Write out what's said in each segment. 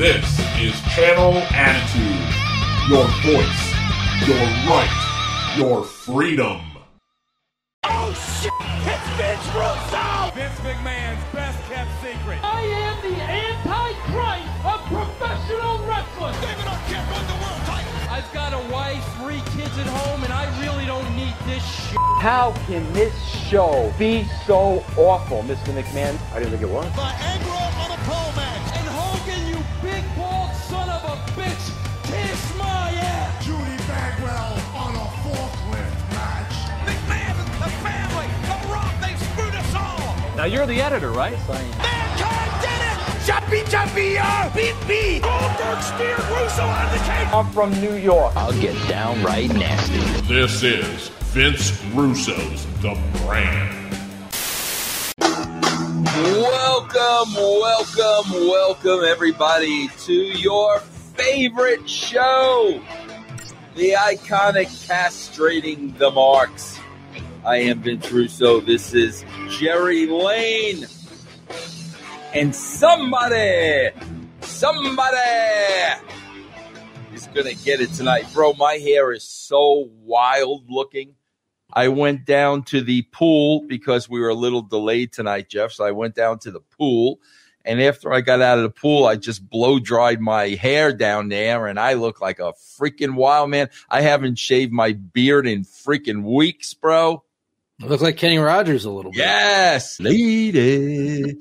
This is Channel Attitude. Your voice, your right, your freedom. Oh shit! It's Vince Russo! Vince McMahon's best kept secret. I am the Antichrist of professional wrestling. David Arquette won the world title. I've got a wife, three kids at home, and I really don't need this shit. How can this show be so awful, Mr. McMahon? I didn't think it was. Viagra on Now you're the editor, right? Mankind did it! Jumpy, jumpy, uh, beat me! Goldberg speared Russo out of the cage. I'm from New York. I'll get downright nasty. This is Vince Russo's The Brand. Welcome, welcome, welcome, everybody, to your favorite show, the iconic castrating the marks. I am Vince Russo. This is Jeff Lane. And somebody, somebody is going to get it tonight. Bro, my hair is so wild looking. I went down to the pool because we were a little delayed tonight, Jeff. So I went down to the pool. And after I got out of the pool, I just blow dried my hair down there and I look like a freaking wild man. I haven't shaved my beard in freaking weeks, bro. Look like Kenny Rogers a little bit. Yes, lady.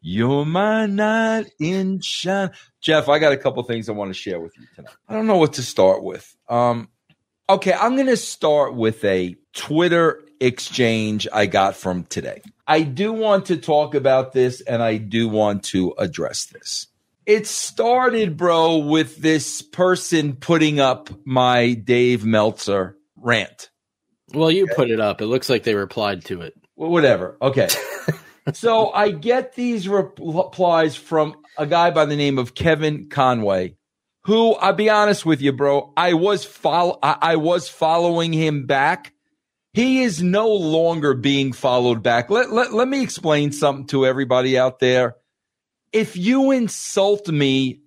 You're my knight in shine. Jeff, I got a couple things I want to share with you tonight. I don't know what to start with. Um, okay, I'm going to start with a Twitter exchange I got from today. I do want to talk about this and I do want to address this. It started, bro, with this person putting up my Dave Meltzer rant. Well, you put it up. It looks like they replied to it. Well, whatever. Okay. so I get these replies from a guy by the name of Kevin Conway, who I'll be honest with you, bro. I was follow I, I was following him back. He is no longer being followed back. Let, let, let me explain something to everybody out there. If you insult me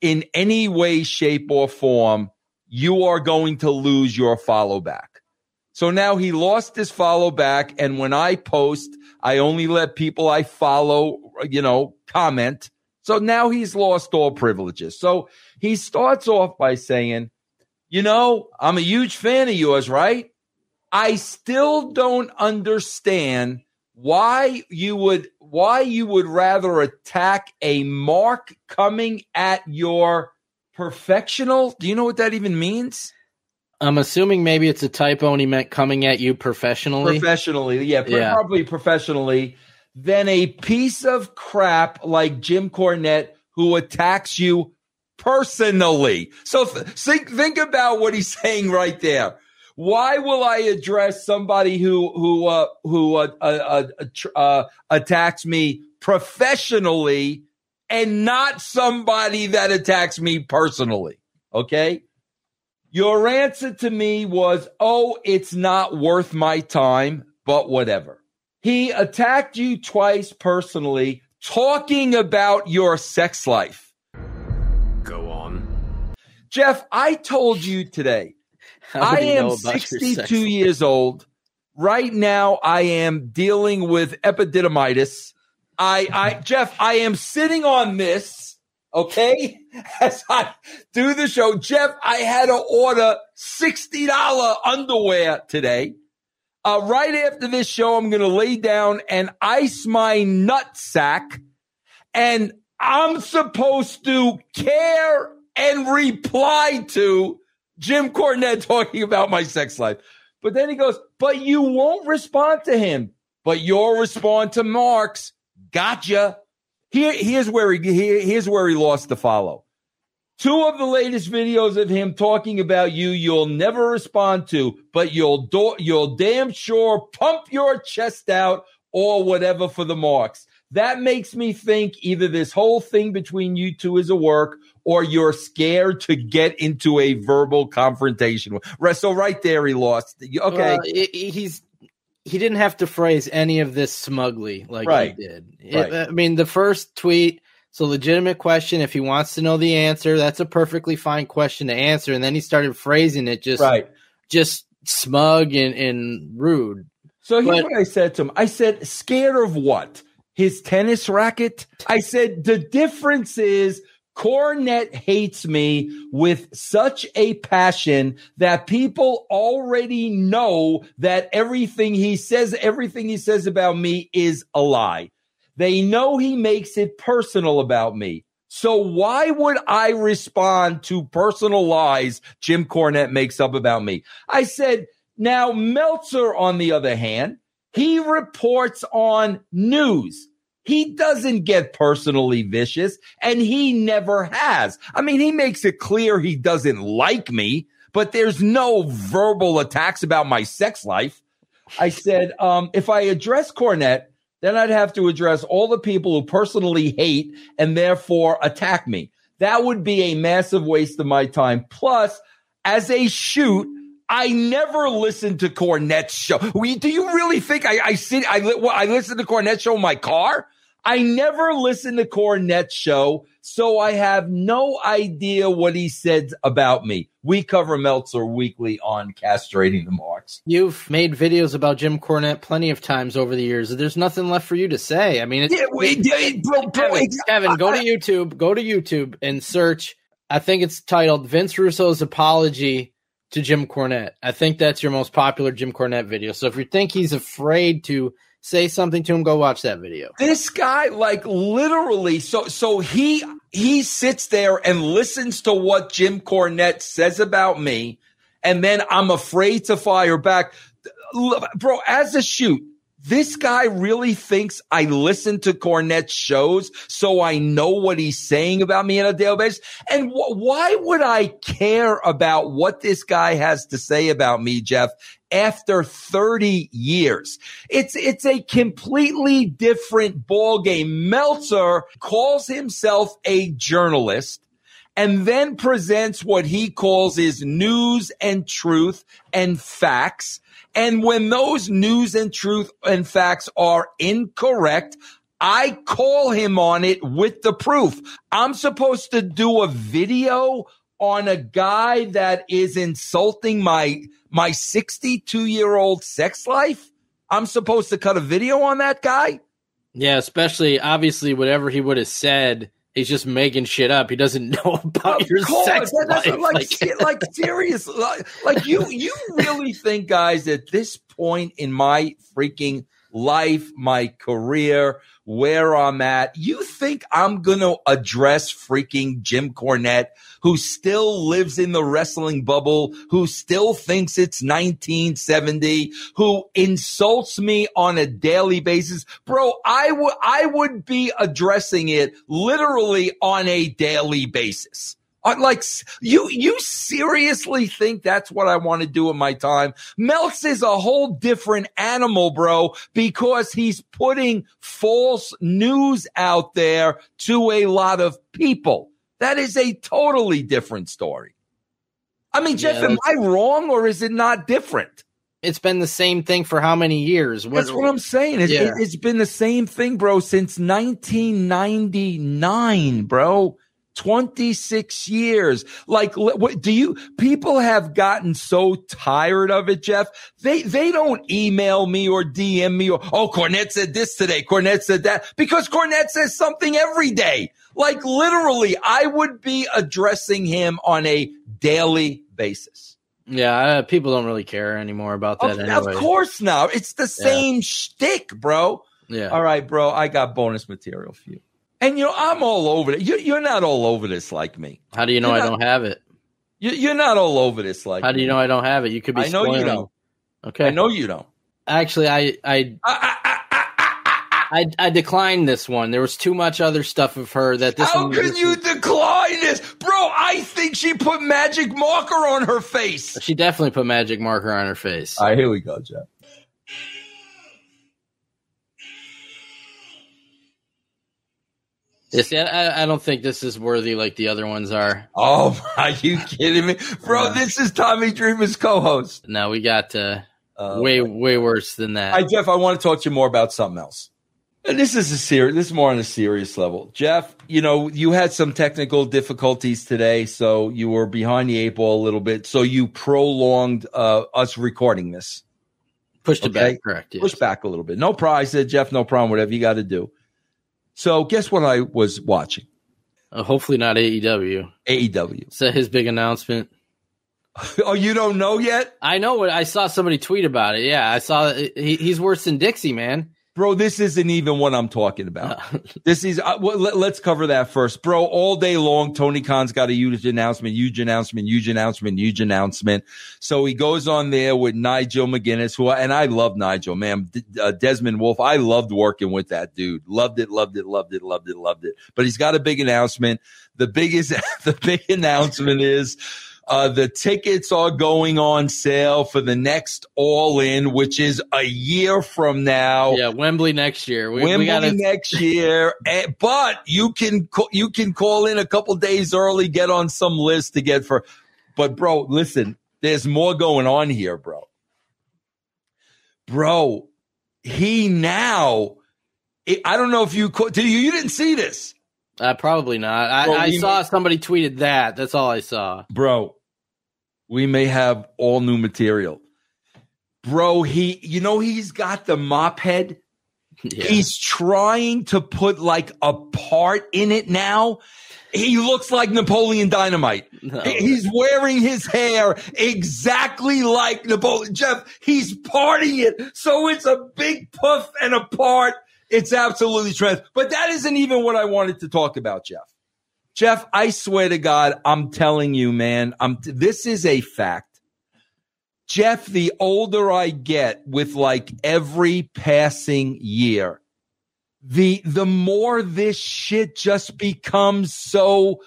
in any way, shape, or form, you are going to lose your follow back. So now he lost his follow back. And when I post, I only let people I follow, you know, comment. So now he's lost all privileges. So he starts off by saying, you know, I'm a huge fan of yours, right? I still don't understand why you would why you would rather attack a mark coming at your perfectional. Do you know what that even means? I'm assuming maybe it's a typo and he meant coming at you professionally. Professionally, yeah, Yeah. probably professionally. Then a piece of crap like Jim Cornette who attacks you personally. So th- think think about what he's saying right there. Why will I address somebody who who uh, who uh, uh, uh, tr- uh, attacks me professionally and not somebody that attacks me personally? Okay. Your answer to me was, oh, it's not worth my time, but whatever. He attacked you twice personally, talking about your sex life. Go on. Jeff, I told you today, I would am about your 62 life? years old. Right now, I am dealing with epididymitis. I, I, Jeff, I am sitting on this, okay, as I do the show. Jeff, I had to order $60 underwear today. Uh, right after this show, I'm going to lay down and ice my nut sack, and I'm supposed to care and reply to Jim Cornette talking about my sex life. But then he goes, but you won't respond to him, but you'll respond to Marks. Gotcha. Here, here's where he, here, here's where he lost the follow. Two of the latest videos of him talking about you, you'll never respond to, but you'll do, you'll damn sure pump your chest out or whatever for the marks. That makes me think either this whole thing between you two is a work or you're scared to get into a verbal confrontation. So right there, he lost. Okay. He's he didn't have to phrase any of this smugly like Right. he did. Right. It- I mean, the first tweet It's a legitimate question. If he wants to know the answer, that's a perfectly fine question to answer. And then he started phrasing it just Right. just smug and, and rude. So here's But- what I said to him. I said, scared of what? His tennis racket? I said, the difference is Cornette hates me with such a passion that people already know that everything he says, everything he says about me is a lie. They know he makes it personal about me. So why would I respond to personal lies Jim Cornette makes up about me? I said, now Meltzer, on the other hand, he reports on news. He doesn't get personally vicious and he never has. I mean, he makes it clear he doesn't like me, but there's no verbal attacks about my sex life. I said, um, if I address Cornette, then I'd have to address all the people who personally hate and therefore attack me. That would be a massive waste of my time. Plus, as a shoot, I never listened to Cornette's show. We, do you really think I, I sit, I, I listen to Cornette's show in my car? I never listen to Cornette's show, so I have no idea what he said about me. We cover Meltzer weekly on castrating the marks. You've made videos about Jim Cornette plenty of times over the years. There's nothing left for you to say. I mean, it's, Yeah, wait, yeah, bro, bro, Kevin, Kevin, go to YouTube. Go to YouTube and search. I think it's titled Vince Russo's apology to Jim Cornette. I think that's your most popular Jim Cornette video. So if you think he's afraid to say something to him, go watch that video. this guy like literally so so he he sits there and listens to what Jim Cornette says about me and then I'm afraid to fire back bro as a shoot this guy really thinks I listen to Cornette's shows so I know what he's saying about me on a daily basis. And wh- why would I care about what this guy has to say about me, Jeff, after 30 years? It's, it's a completely different ball game. Meltzer calls himself a journalist and then presents what he calls his news and truth and facts. And when those news and truth and facts are incorrect, I call him on it with the proof. I'm supposed to do a video on a guy that is insulting my my 62 year old sex life. I'm supposed to cut a video on that guy. Yeah, especially obviously whatever he would have said, he's just making shit up. He doesn't know about Of your course, sex life. like, Like- like serious, like, like you, you really think, guys, at this point in my freaking life, my career, where I'm at, you think I'm going to address freaking Jim Cornette, who still lives in the wrestling bubble, who still thinks it's 1970, who insults me on a daily basis? Bro, I would, I would be addressing it literally on a daily basis. Like you, you seriously think that's what I want to do in my time? Meltzer's a whole different animal, bro, because he's putting false news out there to a lot of people. That is a totally different story. I mean, Jeff, Yeah, am I wrong or is it not different? it's been the same thing for how many years? That's what I'm saying. It's, Yeah. it, has been the same thing, bro, since 1999, bro. 26 years. Like, what do you, people have gotten so tired of it, Jeff. They, they don't email me or DM me or, oh, Cornette said this today. Cornette said that because Cornette says something every day. Like literally, I would be addressing him on a daily basis. Yeah, uh, people don't really care anymore about that Of, anyway. of course now. It's the same shtick, bro. Yeah. All right, bro. I got bonus material for you. And you know, I'm all over it. You, you're not all over this like me. How do you know You're I not- don't have it? You, you're not all over this like me. How do me. you know I don't have it? You could be I know you don't. Okay. I know you don't. Actually, I I I, I I, declined this one. There was too much other stuff of her that this How one. can you was- decline this? Bro, I think she put magic marker on her face. She definitely put magic marker on her face. All right, here we go, Jeff. Yeah, see, I, I don't think this is worthy like the other ones are. Oh, are you kidding me? Bro, this is Tommy Dreamer's co-host. No, we got uh, Uh, way way worse than that. I, Jeff. I want to talk to you more about something else. And this is a serious. This is more on a serious level, Jeff. You know, you had some technical difficulties today, so you were behind the eight ball a little bit. So you prolonged uh, us recording this. Pushed it back, correct? Yes. Push back a little bit. No problem. Said, Jeff, no problem. Whatever you got to do. So guess what I was watching? Uh, hopefully not AEW. AEW. Is that his big announcement? oh, you don't know yet? I know what I saw somebody tweet about it. Yeah, I saw he, he's worse than Dixie, man. Bro, this isn't even what I'm talking about. this is, uh, well, let, us cover that first. Bro, all day long, Tony Khan's got a huge announcement, huge announcement, huge announcement, huge announcement. So he goes on there with Nigel McGuinness, who, and I love Nigel, man. D- uh, Desmond Wolfe, I loved working with that dude. Loved it, loved it, loved it, loved it, loved it. But he's got a big announcement. The biggest, the big announcement is, uh, the tickets are going on sale for the next All In, which is a year from now. Yeah, Wembley next year. We, Wembley we gotta... next year. and, but you can you can call in a couple days early, get on some list to get for. But bro, listen, there's more going on here, bro. Bro, he now. I don't know if you did. You, you didn't see this. Uh, probably not. I, bro, I saw somebody tweeted that. That's all I saw. Bro, we may have all new material. Bro, he, you know, he's got the mop head. Yeah. He's trying to put like a part in it now. He looks like Napoleon Dynamite. No. He's wearing his hair exactly like Napoleon. Jeff, he's parting it. So it's a big puff and a part. It's absolutely trans. But that isn't even what I wanted to talk about, Jeff. Jeff, I swear to God, I'm telling you, man, I'm, this is a fact. Jeff, the older I get with like every passing year, the, the more this shit just becomes so,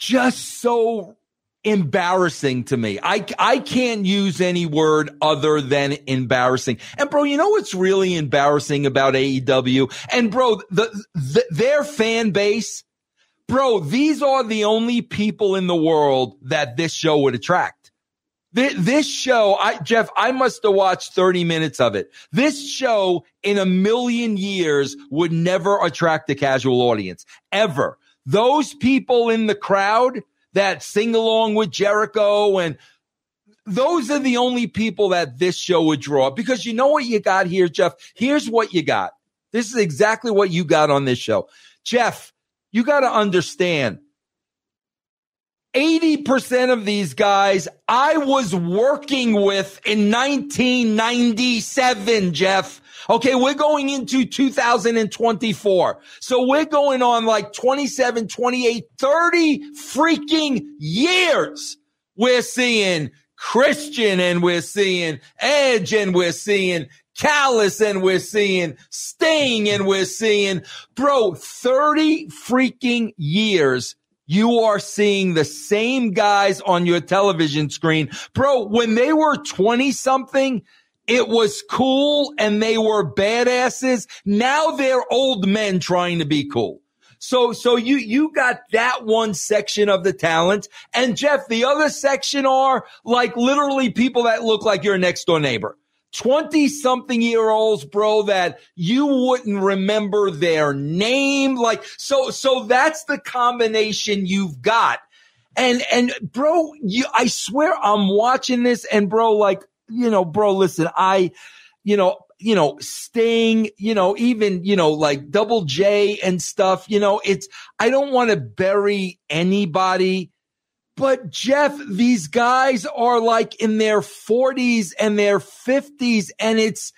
just so embarrassing to me. I, I can't use any word other than embarrassing. And bro, you know what's really embarrassing about AEW? And bro, the, the their fan base, Bro, these are the only people in the world that this show would attract. This show, I, Jeff, I must have watched 30 minutes of it. This show in a million years would never attract a casual audience ever. Those people in the crowd that sing along with Jericho and those are the only people that this show would draw because you know what you got here, Jeff? Here's what you got. This is exactly what you got on this show. Jeff, you got to understand 80% of these guys I was working with in 1997, Jeff. Okay, we're going into 2024. So we're going on like 27, 28, 30 freaking years. We're seeing Christian and we're seeing Edge and we're seeing Callis and we're seeing Sting and we're seeing, bro, 30 freaking years. You are seeing the same guys on your television screen. Bro, when they were 20 something, it was cool and they were badasses. Now they're old men trying to be cool. So, so you, you got that one section of the talent. And Jeff, the other section are like literally people that look like your next door neighbor. 20 something year olds, bro, that you wouldn't remember their name. Like, so, so that's the combination you've got. And, and bro, you, I swear I'm watching this and bro, like, you know, bro, listen, I, you know, you know, Sting, you know, even, you know, like Double J and stuff, you know, it's, I don't want to bury anybody but Jeff, these guys are like in their 40s and their 50s, and it's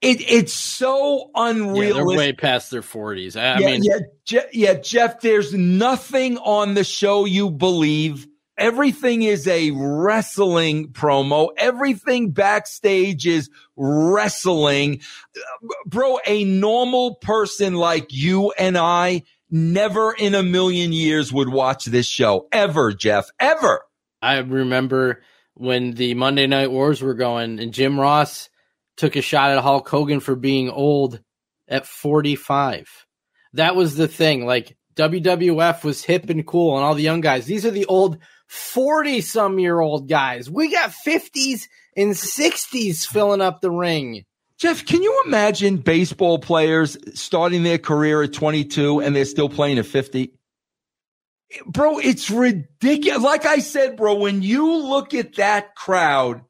it it's so unreal. Yeah, they're way past their 40s. I, yeah, mean, yeah, Je- yeah, Jeff. There's nothing on the show you believe. Everything is a wrestling promo. Everything backstage is wrestling. Uh, bro, a normal person like you and I never in a million years would watch this show ever, Jeff, ever. I remember when the Monday Night Wars were going and Jim Ross took a shot at Hulk Hogan for being old at 45. That was the thing. Like WWF was hip and cool and all the young guys. These are the old 40 some year old guys. We got 50s and 60s filling up the ring. Jeff, can you imagine baseball players starting their career at 22 and they're still playing at 50? Bro, it's ridiculous. Like I said, bro, when you look at that crowd,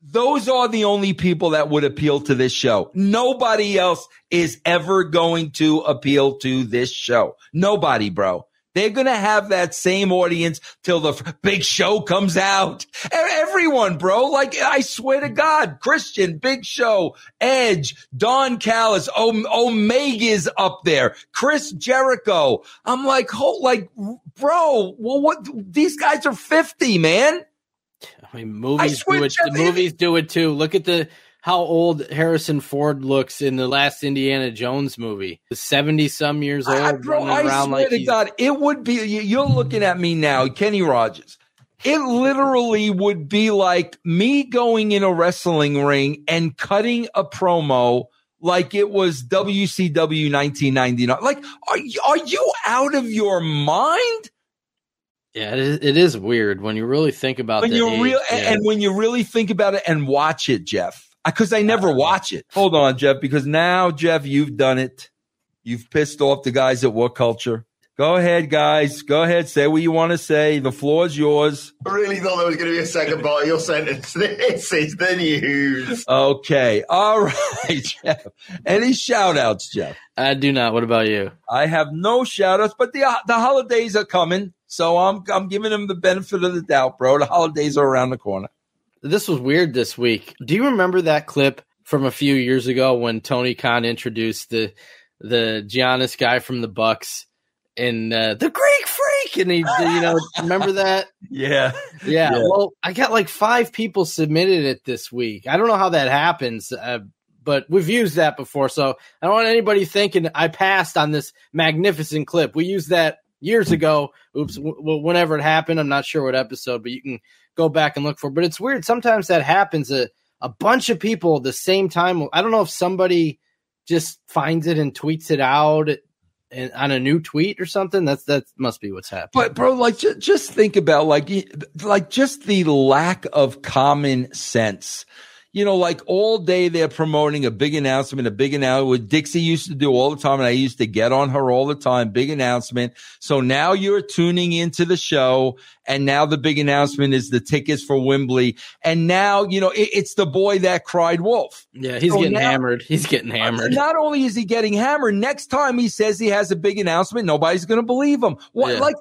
those are the only people that would appeal to this show. Nobody else is ever going to appeal to this show. Nobody, bro. They're going to have that same audience till the big show comes out. Everyone, bro. Like, I swear to God, Christian, Big Show, Edge, Don Callis, Omega's up there, Chris Jericho. I'm like, oh, like, bro, well, what? These guys are 50, man. I mean, movies I do it. The movies do it too. Look at the how old Harrison Ford looks in the last Indiana Jones movie. Seventy some years old. I, bro, I swear like to God, it would be. You're looking at me now, Kenny Rogers. It literally would be like me going in a wrestling ring and cutting a promo like it was WCW 1999. Like, are are you out of your mind? Yeah, it is, it is weird when you really think about when you real yeah. and when you really think about it and watch it, Jeff because I never uh, watch it. Hold on, Jeff, because now, Jeff, you've done it. You've pissed off the guys at What Culture. Go ahead, guys. Go ahead. Say what you want to say. The floor is yours. I really thought there was going to be a second part of your sentence. This is the news. Okay. All right, Jeff. Any shout outs, Jeff? I do not. What about you? I have no shout outs, but the, the holidays are coming. So I'm, I'm giving them the benefit of the doubt, bro. The holidays are around the corner. This was weird this week. Do you remember that clip from a few years ago when Tony Khan introduced the the Giannis guy from the Bucks and uh, the Greek Freak, and he, you know, remember that? Yeah. yeah, yeah. Well, I got like five people submitted it this week. I don't know how that happens, uh, but we've used that before, so I don't want anybody thinking I passed on this magnificent clip. We used that years ago. Oops, w- whenever it happened, I'm not sure what episode, but you can go back and look for. But it's weird. Sometimes that happens. A, a bunch of people at the same time. I don't know if somebody just finds it and tweets it out and on a new tweet or something. That's that must be what's happening. But bro, like just, just think about like like just the lack of common sense you know, like all day they're promoting a big announcement, a big announcement, what Dixie used to do all the time. And I used to get on her all the time, big announcement. So now you're tuning into the show. And now the big announcement is the tickets for Wembley. And now, you know, it, it's the boy that cried wolf. Yeah, he's so getting now, hammered. He's getting uh, hammered. Not only is he getting hammered, next time he says he has a big announcement, nobody's going to believe him. What, yeah. like,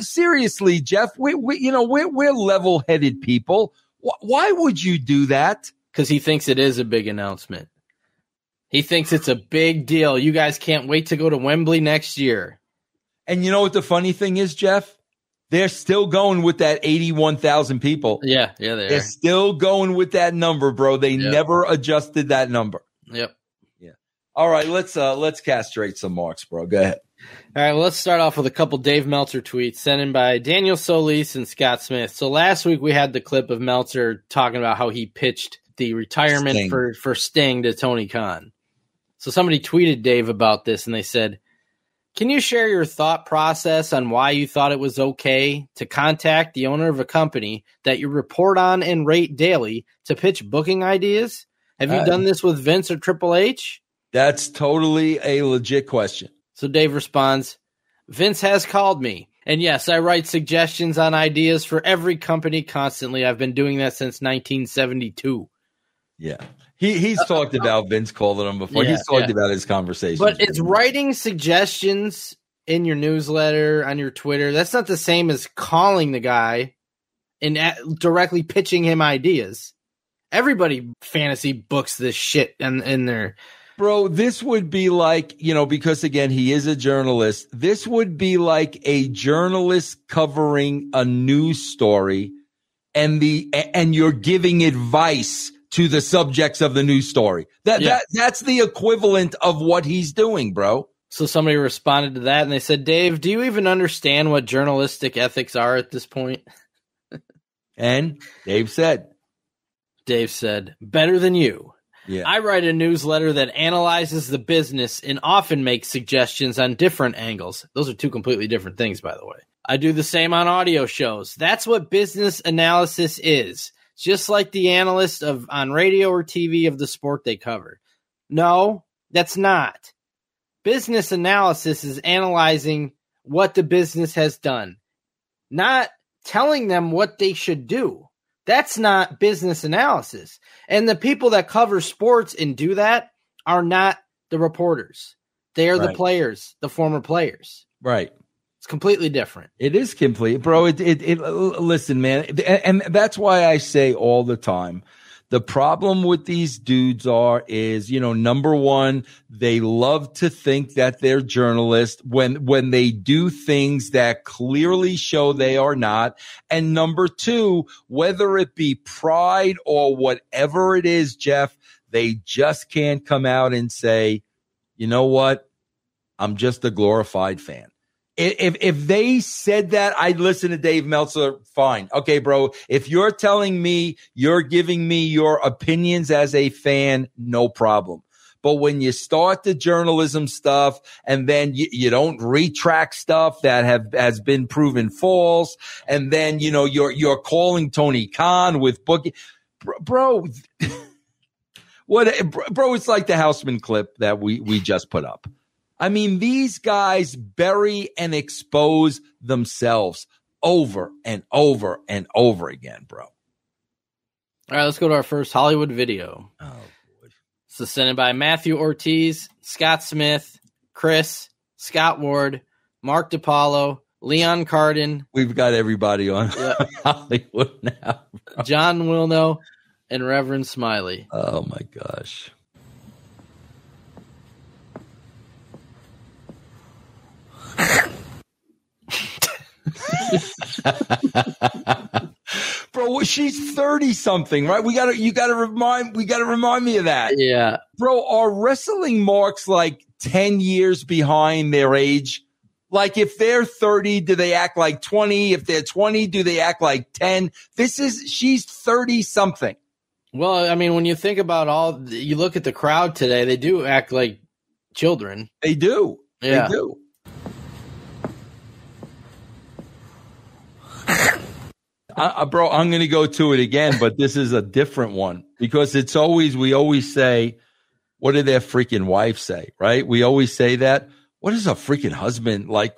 seriously, Jeff, we, we, you know, we're, we're level headed people. Why would you do that? Because he thinks it is a big announcement. He thinks it's a big deal. You guys can't wait to go to Wembley next year. And you know what the funny thing is, Jeff? They're still going with that 81,000 people. Yeah, yeah, they They're are. still going with that number, bro. They yep. never adjusted that number. Yep. Yeah. All right, let's uh let's castrate some marks, bro. Go ahead. All right, well, let's start off with a couple Dave Meltzer tweets sent in by Daniel Solis and Scott Smith. So last week we had the clip of Meltzer talking about how he pitched the retirement Sting. for for Sting to Tony Khan. So somebody tweeted Dave about this and they said, "Can you share your thought process on why you thought it was okay to contact the owner of a company that you report on and rate daily to pitch booking ideas? Have you uh, done this with Vince or Triple H?" That's totally a legit question. So Dave responds, "Vince has called me. And yes, I write suggestions on ideas for every company constantly. I've been doing that since 1972. Yeah. He he's talked about Vince calling him before. Yeah, he's talked yeah. about his conversation. But it's writing suggestions in your newsletter on your Twitter. That's not the same as calling the guy and directly pitching him ideas. Everybody fantasy books this shit in in their Bro, this would be like, you know, because again, he is a journalist. This would be like a journalist covering a news story and the, and you're giving advice to the subjects of the news story. That, yeah. that that's the equivalent of what he's doing, bro. So somebody responded to that and they said, "Dave, do you even understand what journalistic ethics are at this point?" and Dave said, Dave said, "Better than you." Yeah. I write a newsletter that analyzes the business and often makes suggestions on different angles. Those are two completely different things, by the way. I do the same on audio shows. That's what business analysis is just like the analyst of on radio or TV of the sport they cover. No, that's not. Business analysis is analyzing what the business has done, not telling them what they should do. That's not business analysis. And the people that cover sports and do that are not the reporters. They are the players, the former players. Right. It's completely different. It is complete, bro. It, it, it, listen, man. And, and that's why I say all the time, the problem with these dudes are is, you know, number one, they love to think that they're journalists when, when they do things that clearly show they are not. And number two, whether it be pride or whatever it is, Jeff, they just can't come out and say, you know what? I'm just a glorified fan if if they said that, I'd listen to Dave Meltzer. Fine, okay, bro. If you're telling me you're giving me your opinions as a fan, no problem. But when you start the journalism stuff and then you, you don't retract stuff that have has been proven false, and then you know you're you're calling Tony Khan with bookie, bro. bro what, bro? It's like the Houseman clip that we we just put up. I mean, these guys bury and expose themselves over and over and over again, bro. All right, let's go to our first Hollywood video. Oh, boy. This is sent by Matthew Ortiz, Scott Smith, Chris, Scott Ward, Mark DiPaolo, Leon Cardin. We've got everybody on Yeah. Hollywood now. John Wilno, and Reverend Smiley. Oh my gosh. Bro, she's 30 something, right? We gotta you gotta remind we gotta remind me of that. Yeah. Bro, are wrestling marks like 10 years behind their age? Like if they're 30, do they act like 20? If they're 20, do they act like 10? This is she's 30 something. Well, I mean, when you think about all, you look at the crowd today, they do act like children. They do. Yeah. They do. I, I- bro, I'm going to go to it again, but this is a different one because it's always, we always say, what did their freaking wife say? Right? We always say that. What does a freaking husband like?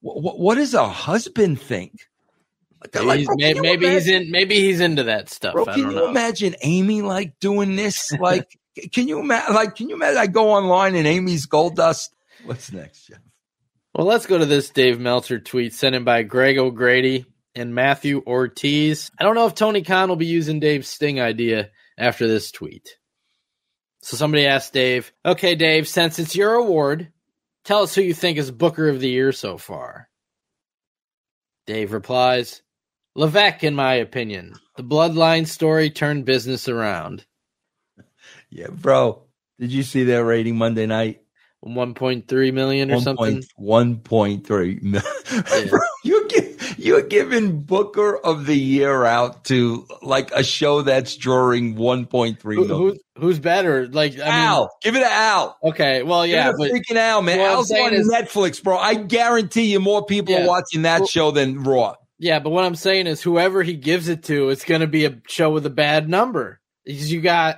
What, what does a husband think? Like, He's- bro, may- can you maybe he's in. Maybe he's into that stuff. Bro, can you know. imagine Amy like doing this? Like, can you imagine? Like, can you imagine? I go online and Amy's Goldust. What's next, Jeff? Well, let's go to this Dave Meltzer tweet sent in by Greg O'Grady and Matthew Ortiz. I don't know if Tony Khan will be using Dave's Sting idea after this tweet. So somebody asked Dave, okay, Dave, since it's your award, tell us who you think is Booker of the Year so far. Dave replies, Levesque, in my opinion. The bloodline story turned business around. Yeah, bro. Did you see that rating Monday night? 1.3 million or something. One point three. You're giving Booker of the year out to like a show that's drawing one point three Who, million. who, who's better? Like, I mean, Al, give it to Al. Okay, well, yeah, give but freaking Al, man. I'm Al's on is- Netflix, bro. I guarantee you more people Yeah. are watching that Well- show than Raw. yeah, but what I'm saying is, whoever he gives it to, it's going to be a show with a bad number. Because you got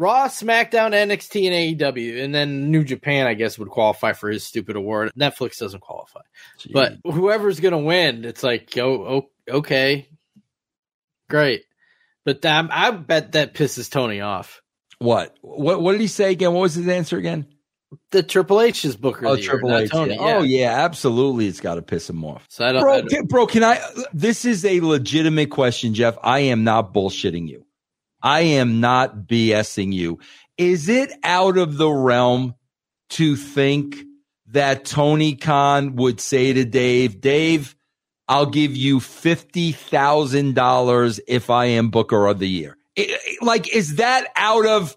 Raw, SmackDown, NXT, and AEW, and then New Japan. I guess would qualify for his stupid award. Netflix doesn't qualify, but whoever's going to win, it's like, oh, oh, okay, great. But that, I bet that pisses Tony off. What? What? What did he say again? What was his answer again? The Triple H is Booker. Oh, year, Triple not H. Tony. yeah. Oh yeah, absolutely. It's got to piss him off. So I don't. I bro, don't- can, bro, can I? This is a legitimate question, Jeff. I am not bullshitting you. I am not BSing you. Is it out of the realm to think that Tony Khan would say to Dave, Dave, I'll give you fifty thousand dollars if I am Booker of the Year? I- I- like, is that out of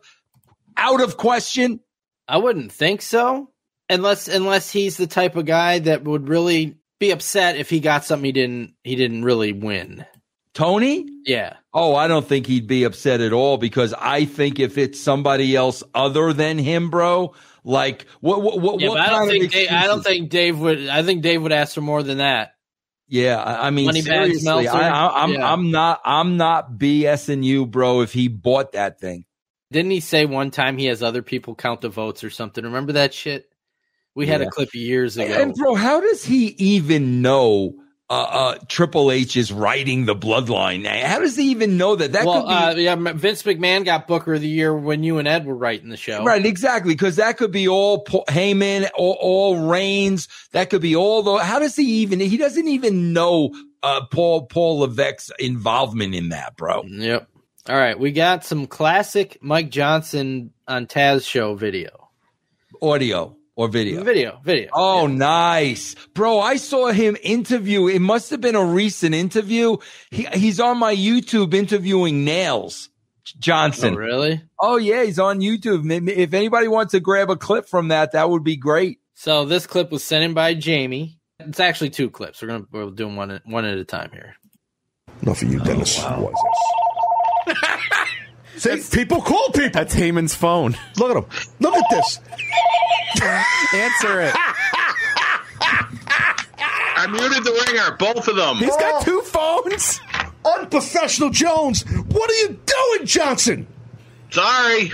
out of question? I wouldn't think so, unless unless he's the type of guy that would really be upset if he got something he didn't he didn't really win. Tony? Yeah, Oh, I don't think he'd be upset at all because I think if it's somebody else other than him, bro, like what what what, yeah, what I don't think Dave, I don't think Dave would. I think Dave would ask for more than that. Yeah, I, I mean Money seriously, I, I'm Yeah. I'm not I'm not BSing you, bro. If he bought that thing, Didn't he say one time he has other people count the votes or something? Remember that shit? We had Yeah. a clip years ago. And bro, how does he even know uh, uh, Triple H is writing the bloodline? How does he even know that? That well, could be uh, yeah, Vince McMahon got Booker of the Year when you and Ed were writing the show. Right, exactly, because that could be all Paul Heyman, all, all Reigns. That could be all the. How does he even? He doesn't even know uh, Paul Paul Levesque's involvement in that, bro. Yep. All right, we got some classic Mike Johnson on Taz show video. Audio or video? Video, video. Oh, nice, bro! I saw him interview. It must have been a recent interview. He, he's on my YouTube interviewing Nails Johnson. Oh, really? Oh yeah, he's on YouTube. If anybody wants to grab a clip from that, that would be great. So this clip was sent in by Jamie. It's actually two clips. We're gonna we're doing one at, one at a time here. Not for you, oh, Dennis. What is this? See, people call people. That's Heyman's phone. Look at him. Look at this. Answer it. I muted the ringer, both of them. He's got two phones. Unprofessional Jones. What are you doing, Johnson? Sorry.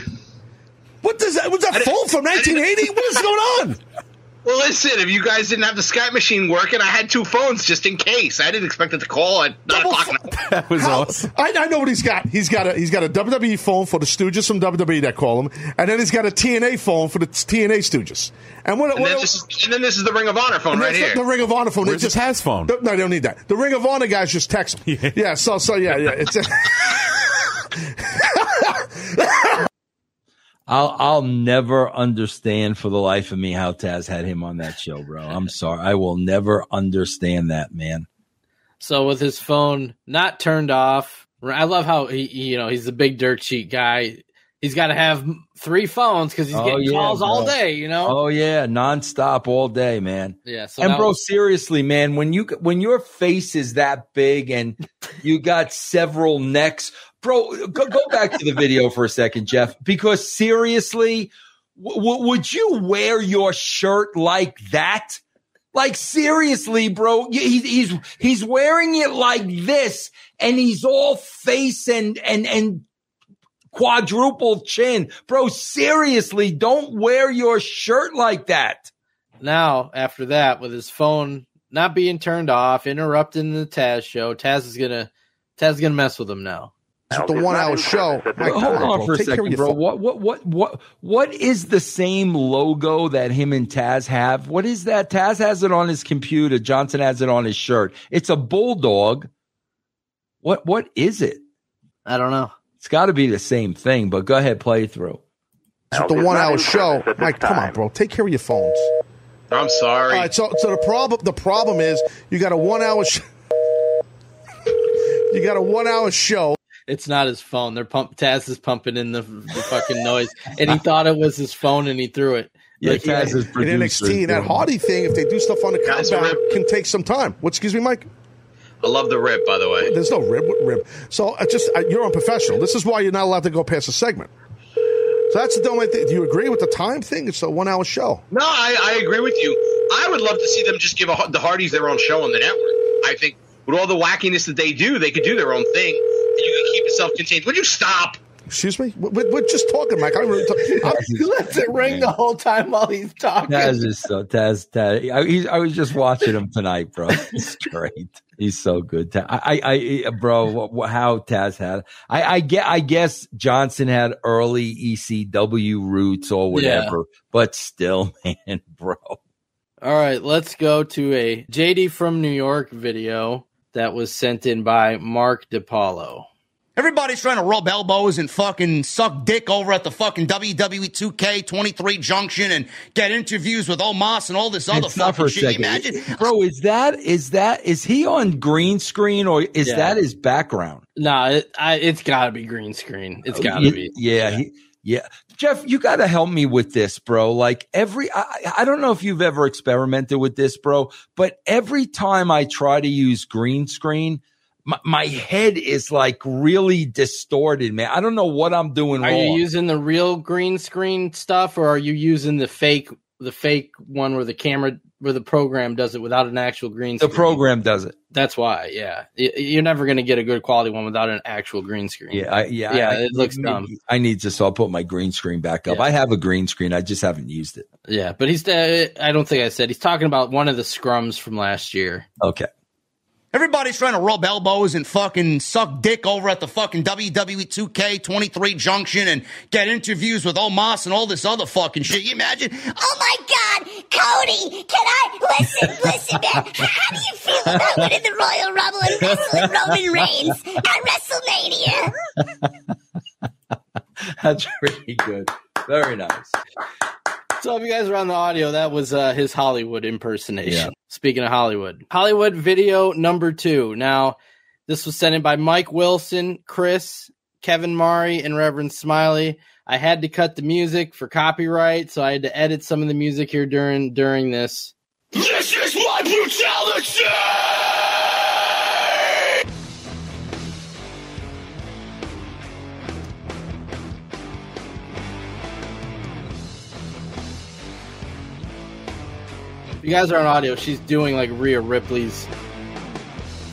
What does that? Was that phone from 1980? What is going on? Well, listen, if you guys didn't have the Skype machine working, I had two phones just in case. I didn't expect it to call at 9 Double o'clock. pho- in the- That was How- awesome. I, I know what he's got. He's got a he's got a WWE phone for the Stooges from WWE that call him, and then he's got a TNA phone for the TNA Stooges. And what? And what then, this is, and then this is the Ring of Honor phone and right that's here. the, the Ring of Honor phone. They Where's just has Taz phone? No, they don't need that. The Ring of Honor guys just text him. Yeah. Yeah. So so yeah yeah. It's I'll I'll never understand for the life of me how Taz had him on that show, bro. I'm sorry. I will never understand that, man. So with his phone not turned off, I love how he, you know, he's a big dirt sheet guy. He's got to have three phones because he's Oh, getting yeah, calls all day. You know. Oh yeah, nonstop all day, man. Yeah. So and bro, seriously, man, when you when your face is that big and you got several necks, bro, go, go back to the video for a second, Jeff, because seriously, w- would you wear your shirt like that? Like seriously, bro, he, he's he's wearing it like this, and he's all face and and and quadruple chin, bro. Seriously, don't wear your shirt like that. now after that, with his phone not being turned off, interrupting the Taz show, Taz is gonna Taz is gonna mess with him now. The one hour show. Mike, Hold on bro. for a Take care second, bro. What what what what what is the same logo that him and Taz have? What is that? Taz has it on his computer. Johnson has it on his shirt. It's a bulldog. What what is it? I don't know. It's got to be the same thing. But go ahead, play through. It's the one hour show. Mike, come on, bro. Take care of your phones. I'm sorry. All right, so so the problem the problem is you got a one hour sh- you got a one hour show. It's not his phone. They're pump. Taz is pumping in the, the fucking noise, and he thought it was his phone, and he threw it. Yeah, Like, Taz is In producer. NXT, that Hardy thing, if they do stuff on the Guys, compound, rip. can take some time. What? Excuse me, Mike. I love the rib, by the way. There's no rib. Rib? So I just uh, you're unprofessional. This is why you're not allowed to go past a segment. So that's the only thing. Do you agree with the time thing? It's a one hour show. No, I, I agree with you. I would love to see them just give a, the Hardys their own show on the network. I think with all the wackiness that they do, they could do their own thing, and you can keep it self-contained. Would you stop? Excuse me. We're, we're just talking, Mike. I don't really talk, I'm, He lets it ring the whole time while he's talking. Taz is so Taz. Taz I, he's, I was just watching him tonight, bro. He's great. He's so good. Ta- I, I, I bro, what, what, how Taz had. I, I get. I guess Johnson had early ECW roots or whatever, but still, man, bro. All right, let's go to a JD from New York video that was sent in by Mark DiPaolo. Everybody's trying to rub elbows and fucking suck dick over at the fucking WWE 2K23 junction and get interviews with Omos and all this other Stop for fucking a shit. Second, Imagine. bro. Is that is that is he on green screen or is Yeah. that his background? Nah, it, I, it's got to be green screen. It's oh, got to yeah, be. Yeah, he- yeah. Jeff, you got to help me with this, bro. Like every, I, I don't know if you've ever experimented with this, bro, but every time I try to use green screen, my, my head is like really distorted, man. I don't know what I'm doing Are wrong. you using the real green screen stuff, or are you using the fake, the fake one where the camera where the program does it without an actual green screen. The program does it. That's why, yeah. You're never going to get a good quality one without an actual green screen. Yeah, I, yeah, yeah. I- it looks dumb. I need to, so I'll put my green screen back up. Yeah. I have a green screen. I just haven't used it. Yeah, but he's. Uh, I don't think I said he's talking about one of the scrums from last year. Okay. Everybody's trying to rub elbows and fucking suck dick over at the fucking WWE 2K23 junction and get interviews with Omos and all this other fucking shit. You imagine? Oh my God, Cody! Can I listen? Listen, man. How, how do you feel about winning the Royal Rumble and wrestling Roman Reigns at WrestleMania? That's really good. Very nice. So if you guys are on the audio, that was uh, his Hollywood impersonation. Yeah. Speaking of Hollywood, Hollywood video number two. Now, this was sent in by Mike Wilson, Chris, Kevin Mari, and Reverend Smiley. I had to cut the music for copyright, so I had to edit some of the music here during during this. This is my brutality! You guys are on audio, she's doing like Rhea Ripley's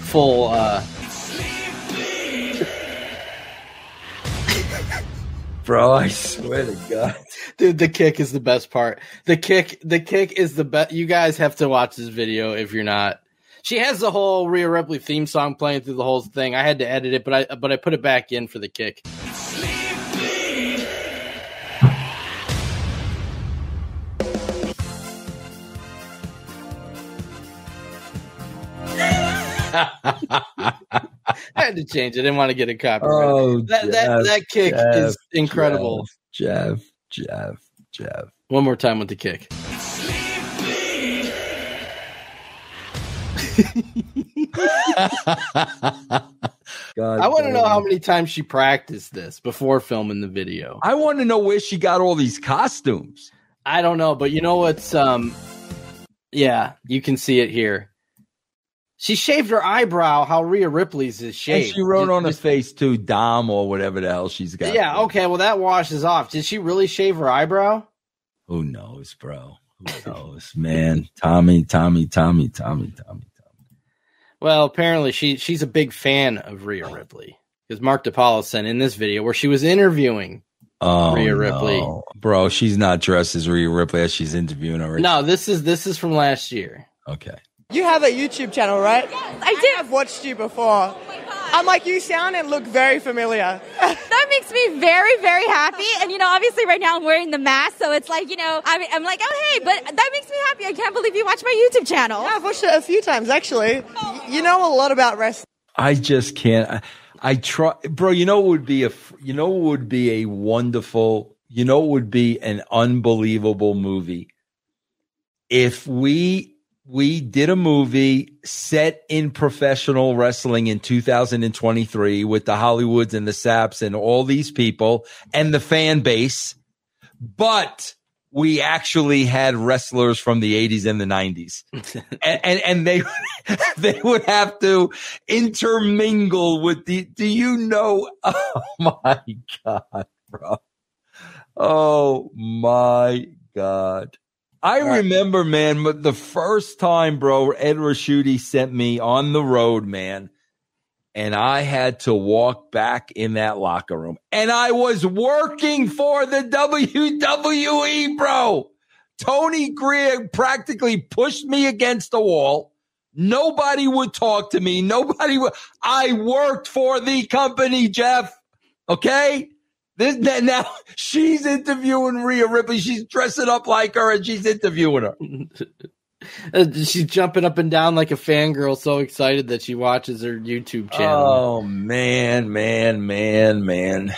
full uh Bro, I swear to God. Dude, the kick is the best part. The kick, the kick is the best. You guys have to watch this video if you're not. She has the whole Rhea Ripley theme song playing through the whole thing. I had to edit it, but I but I put it back in for the kick. I had to change. I didn't want to get a copy. Oh, that, that Jeff, that kick Jeff, is incredible. Jeff, Jeff, Jeff. One more time with the kick. God I want to know how many times she practiced this before filming the video. I want to know where she got all these costumes. I don't know, but you know what's um yeah, you can see it here. She shaved her eyebrow how Rhea Ripley's is shaved. And she wrote Just- on her just- face too, Dom or whatever the hell she's got. Yeah, okay, well that washes off. Did she really shave her eyebrow? Who knows, bro? Who knows, man? Tommy, Tommy, Tommy, Tommy, Tommy. Tommy. Well, apparently she she's a big fan of Rhea Ripley. Because Mark DePaulo sent in this video where she was interviewing. Oh, Rhea no. Ripley. bro. She's not dressed as Rhea Ripley as she's interviewing her. No, this is this is from last year. Okay. You have a YouTube channel, right? Yes, I do. I've watched you before. Oh I'm like, you sound and look very familiar. that makes me very, very happy. And you know, obviously, right now I'm wearing the mask, so it's like you know, I'm, I'm like, oh hey, but that makes me happy. I can't believe you watch my YouTube channel. Yeah, I've watched it a few times actually. Oh y- You know a lot about wrestling. I just can't. I, I try, bro. You know, what would be a. You know, what would be a wonderful. You know, what would be an unbelievable movie if we we did a movie set in professional wrestling in 2023 with the Hollywoods and the Saps and all these people and the fan base, but we actually had wrestlers from the 80s and the 90s and, and and they they would have to intermingle with the do you know? Oh my god bro. Oh my god I remember, man, but the first time, bro, Ed Raschuti sent me on the road, man, and I had to walk back in that locker room, and I was working for the WWE, bro. Tony Garea practically pushed me against the wall. Nobody would talk to me. Nobody would. I worked for the company, Jeff. Okay. This now she's interviewing Rhea Ripley. She's dressing up like her and she's interviewing her. Uh, She's jumping up and down like a fangirl, so excited that she watches her YouTube channel. Oh man, man, man, man.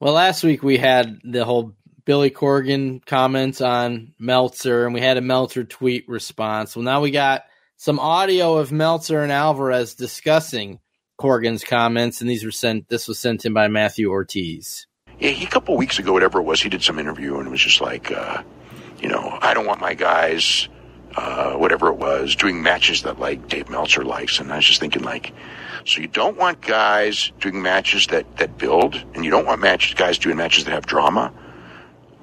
Well, last week we had the whole Billy Corgan comments on Meltzer, and we had a Meltzer tweet response. Well, now we got some audio of Meltzer and Alvarez discussing Corgan's comments, and these were sent. This was sent in by Matthew Ortiz. Yeah, he, a couple weeks ago, whatever it was, he did some interview and it was just like, uh, you know, I don't want my guys, uh, whatever it was, doing matches that like Dave Meltzer likes. And I was just thinking, like, so you don't want guys doing matches that that build, and you don't want matches guys doing matches that have drama.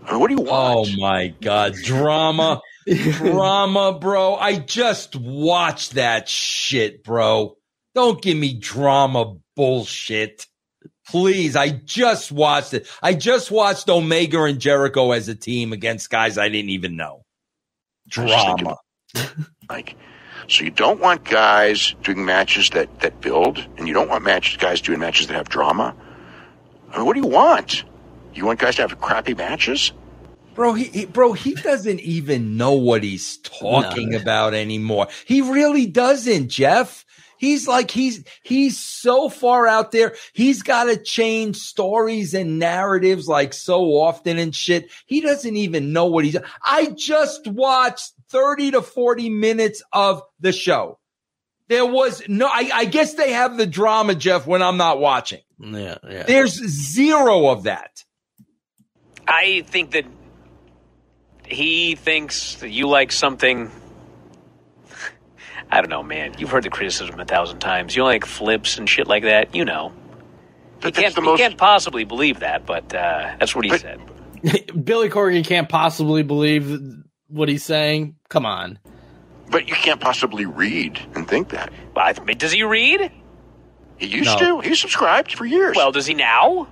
I mean, what do you want? Oh my god, drama. drama, bro. I just watched that shit, bro. Don't give me drama bullshit. Please, I just watched it. I just watched Omega and Jericho as a team against guys I didn't even know. Drama. Like, so you don't want guys doing matches that that build, and you don't want matches guys doing matches that have drama. I mean, what do you want? You want guys to have crappy matches? Bro, he, he bro, he doesn't even know what he's talking about anymore. He really doesn't, Jeff. He's like he's he's so far out there. He's got to change stories and narratives like so often and shit. He doesn't even know what he's. I just watched 30 to 40 minutes of the show. There was no I, I guess they have the drama, Jeff, when I'm not watching. Yeah, yeah. There's zero of that. I think that he thinks that you like something. I don't know, man. You've heard the criticism a thousand times. You like flips and shit like that. You know. he can't, you can't possibly believe that, but uh, that's what he said. Billy Corgan can't possibly believe what he's saying. Come on. But you can't possibly read and think that. Well, I th- does he read? He used No. to. He subscribed for years. Well, does he now?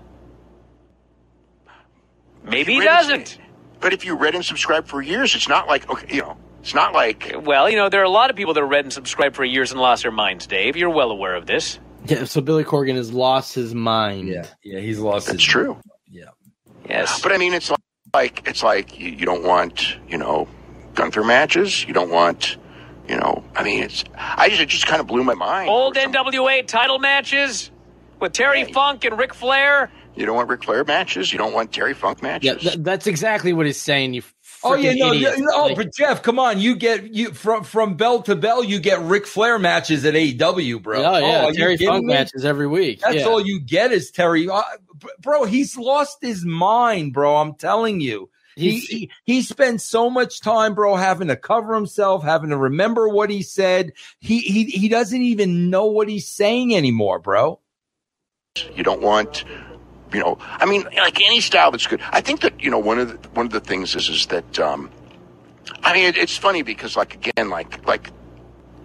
Maybe he read doesn't. But if you read and subscribed for years, it's not like okay, you know, it's not like Well, you know, there are a lot of people that read and subscribed for years and lost their minds, Dave. You're well aware of this. Yeah, so Billy Corgan has lost his mind. Yeah, yeah, he's lost. It's true. Yeah. Yes. But I mean, it's like it's like you, you don't want you know Gunther matches. You don't want you know. I mean, it's I just it just kind of blew my mind. Old NWA title matches with Terry Funk and Ric Flair. You don't want Ric Flair matches. You don't want Terry Funk matches. Yeah, th- that's exactly what he's saying. You. Oh yeah, no, idiot. yeah, oh, Like- but Jeff, come on, you get you from from bell to bell, you get Ric Flair matches at AEW, bro. Oh yeah, are you Terry Funk me? matches every week. That's yeah. all you get is Terry, uh, bro. He's lost his mind, bro. I'm telling you. He, he he spends so much time, bro, having to cover himself, having to remember what he said. He he he doesn't even know what he's saying anymore, bro. You don't want, you know, I mean, like any style that's good. I think that you know one of the, one of the things is is that um, I mean it, it's funny because like again like like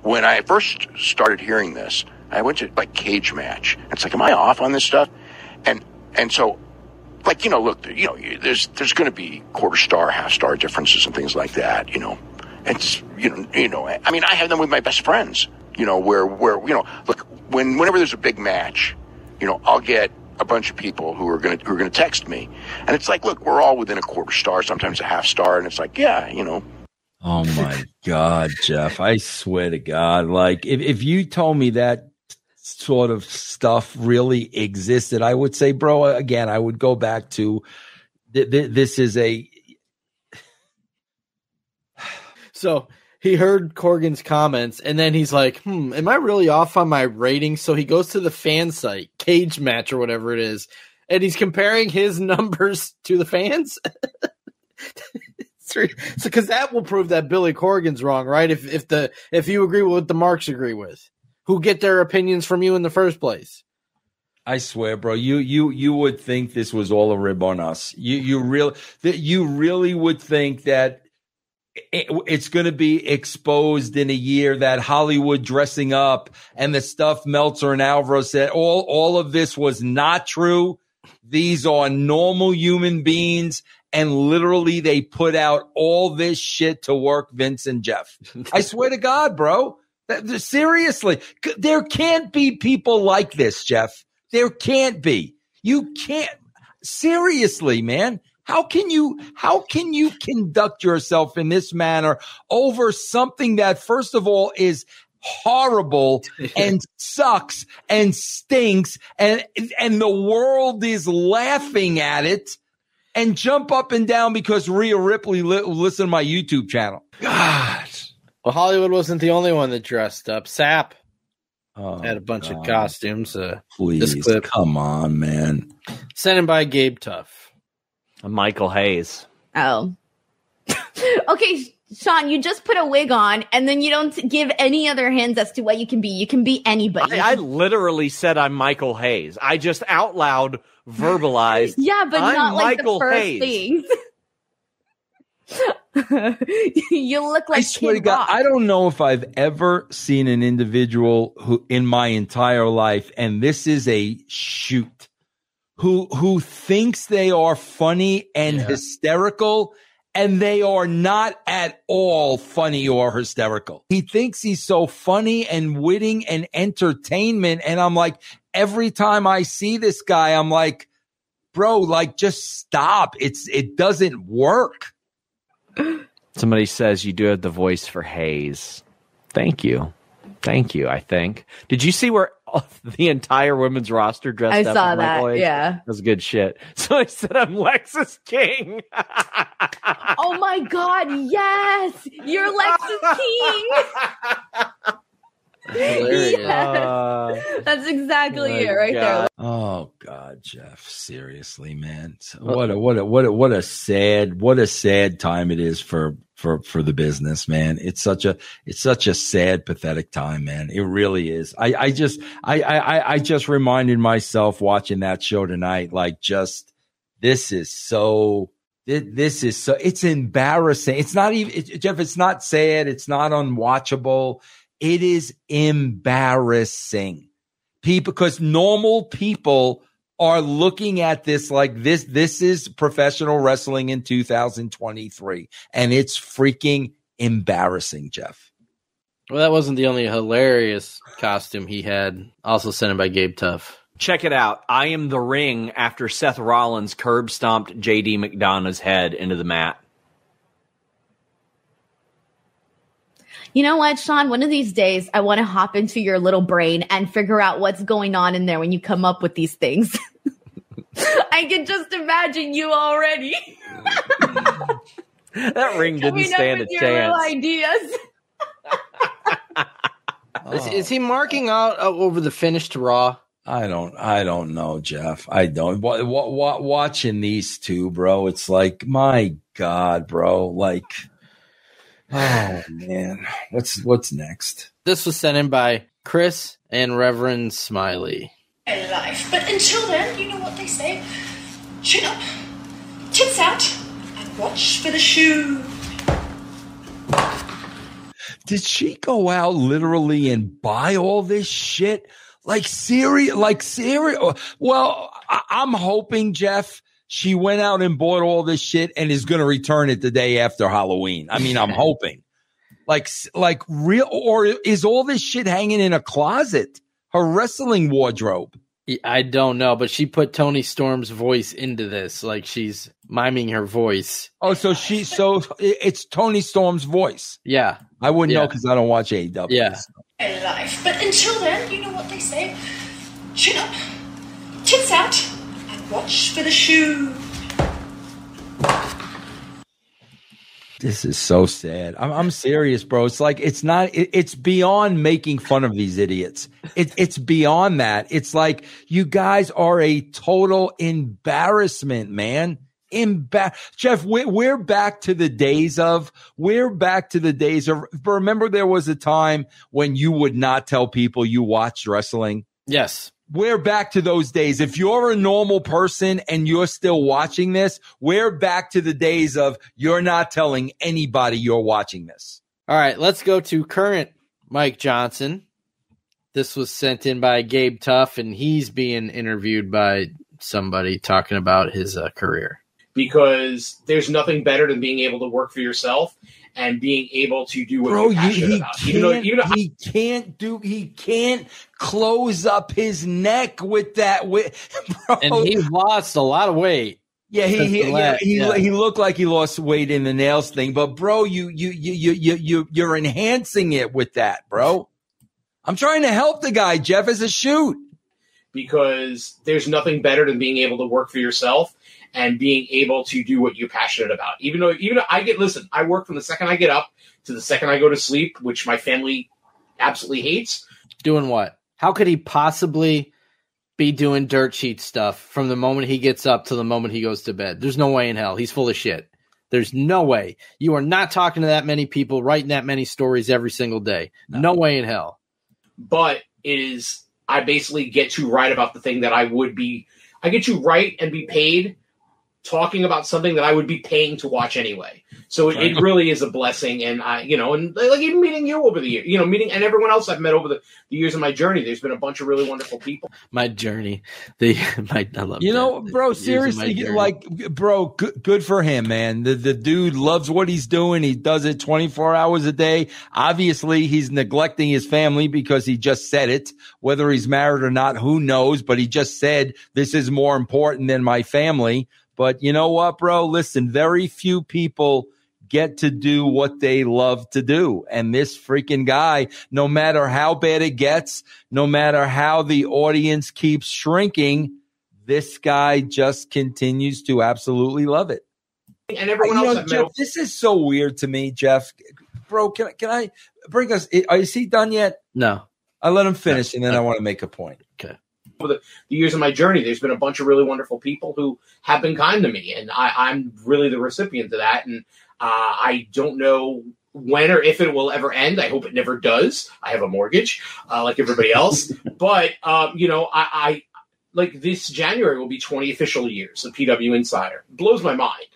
when I first started hearing this, I went to like cage match. It's like, am I off on this stuff? And and so like you know, look, you know, there's there's going to be quarter star, half star differences and things like that. You know, it's you know, you know. I mean, I have them with my best friends. You know, where where you know, look, when whenever there's a big match, you know, I'll get a bunch of people who are going to who are going to text me, and it's like, look, we're all within a quarter star, sometimes a half star, and it's like, yeah, you know, Oh my God, Jeff. I swear to God. Like if, if you told me that sort of stuff really existed, I would say, bro, again, I would go back to th- th- this is a So he heard Corgan's comments and then he's like, hmm, am I really off on my rating? So he goes to the fan site, cage match or whatever it is, and he's comparing his numbers to the fans. so because that will prove that Billy Corgan's wrong, right? If if the if you agree with what the marks agree with, who get their opinions from you in the first place. I swear, bro, you you you would think this was all a rib on us. You you really that you really would think that it, it's going to be exposed in a year that Hollywood dressing up and the stuff Meltzer and Alvarez said all all of this was not true. These are normal human beings and literally they put out all this shit to work Vince and Jeff. I swear to God, bro. Seriously, there can't be people like this, Jeff. There can't be. You can't. Seriously, man. How can you, how can you conduct yourself in this manner over something that, first of all, is horrible and sucks and stinks and, and the world is laughing at it and jump up and down because Rhea Ripley li- listen to my YouTube channel. God. Well, Hollywood wasn't the only one that dressed up. Sap Oh, had a bunch of costumes. Uh, Please, come on, man. sent in by Gabe Tuff. Michael Hayes. Oh. okay, Sean, you just put a wig on and then you don't give any other hints as to what you can be. You can be anybody. I, I literally said I'm Michael Hayes. I just out loud verbalized. yeah, but I'm not like Michael the first Hayes. things. you look like I swear to God, Rock. I don't know if I've ever seen an individual who in my entire life, and this is a shoot, who who thinks they are funny and hysterical, and they are not at all funny or hysterical. He thinks he's so funny and witting and entertainment, and I'm like, every time I see this guy, I'm like, bro, like just stop. It's it doesn't work. Somebody says you do have the voice for Hayes. Thank you. Thank you, I think. Did you see where the entire women's roster dressed I up? saw that, Hayes? yeah. That was good shit. So I said I'm Lexis King. oh my god, yes! You're Lexis King. Hilarious. Uh, That's exactly my it right God. Oh God, Jeff, seriously, man. What a what a what a what a sad what a sad time it is for for for the business, man. It's such a it's such a sad, pathetic time, man. It really is. I I just I I I just reminded myself watching that show tonight, like just this is so this is so it's embarrassing. It's not even it, Jeff. It's not sad. It's not unwatchable. It is embarrassing people because normal people are looking at this like this this is professional wrestling in 2023 and it's freaking embarrassing jeff Well, that wasn't the only hilarious costume he had. Also sent in by Gabe Tuff. Check it out. I am the ring after Seth Rollins curb stomped JD McDonagh's head into the mat. You know what, Sean? One of these days, I want to hop into your little brain and figure out what's going on in there when you come up with these things. I can just imagine you already That ring didn't coming up stand a your chance. ideas. Is, is he marking out uh, over the finish to Raw? i don't i don't know jeff i don't wa- wa- wa- watching these two bro it's like my god bro like oh man what's what's next This was sent in by Chris and Reverend Smiley. in life. But until then, you know what they say chin up, tits out, and watch for the shoe. did she go out literally and buy all this shit? Like serious, like serious. Well, I- I'm hoping Jeff, she went out and bought all this shit and is going to return it the day after Halloween. I mean, I'm hoping like, like real, or is all this shit hanging in a closet? Her wrestling wardrobe. I don't know, but she put Toni Storm's voice into this, like she's miming her voice. Oh, so she, so it's Toni Storm's voice. Yeah, I wouldn't know because I don't watch AEW. Yeah. in life. But until then, you know what they say chin up, tits out, and watch for the shoe. This is so sad. I'm, I'm serious, bro. It's like it's not. It, it's beyond making fun of these idiots. It, it's beyond that. It's like you guys are a total embarrassment, man. Embar- Jeff, we're, we're back to the days of. We're back to the days of. Remember, there was a time when you would not tell people you watched wrestling. Yes. We're back to those days. If you're a normal person and you're still watching this, we're back to the days of you're not telling anybody you're watching this. All right, let's go to current Mike Johnson. This was sent in by Gabe Tuff, and he's being interviewed by somebody talking about his uh, career. because there's nothing better than being able to work for yourself and being able to do what Bro, you're passionate he about. can't, Even though, even though he can't do, he can't close up his neck with that. With, bro. And he lost a lot of weight. Yeah, he he, yeah, last- he yeah. he looked like he lost weight in the nails thing, but bro, you you you you you you you're enhancing it with that, bro. I'm trying to help the guy, Jeff, as a shoot. Because there's nothing better than being able to work for yourself and being able to do what you're passionate about. Even though, even though I get, listen, I work from the second I get up to the second I go to sleep, which my family absolutely hates. Doing what? How could he possibly be doing dirt sheet stuff from the moment he gets up to the moment he goes to bed? There's no way in hell. He's full of shit. There's no way. You are not talking to that many people, writing that many stories every single day. No, way in hell. But it is, I basically get to write about the thing that I would be, I get to write and be paid talking about something that I would be paying to watch anyway. So it, it really is a blessing, and I, you know, and like even meeting you over the year, you know, meeting and everyone else I've met over the, the years of my journey. There's been a bunch of really wonderful people. My journey, the my I love You that. know, bro, Years of my seriously, like, bro, good, good for him, man. The, the dude loves what he's doing. He does it 24 hours a day. Obviously, he's neglecting his family because he just said it. Whether he's married or not, who knows? But he just said, this is more important than my family. But you know what, bro? Listen, very few people get to do what they love to do. And this freaking guy, no matter how bad it gets, no matter how the audience keeps shrinking, this guy just continues to absolutely love it. And everyone else know, Jeff, this is so weird to me, Jeff. Bro, can I, can I bring us? Is he done yet? No. I let him finish, and then I want to make a point. Okay. over the, the years of my journey, there's been a bunch of really wonderful people who have been kind to me, and I, I'm really the recipient of that. And uh, I don't know when or if it will ever end. I hope it never does. I have a mortgage, uh, like everybody else. but um, you know, I, I like this January will be 20 official years of PW Insider. blows my mind.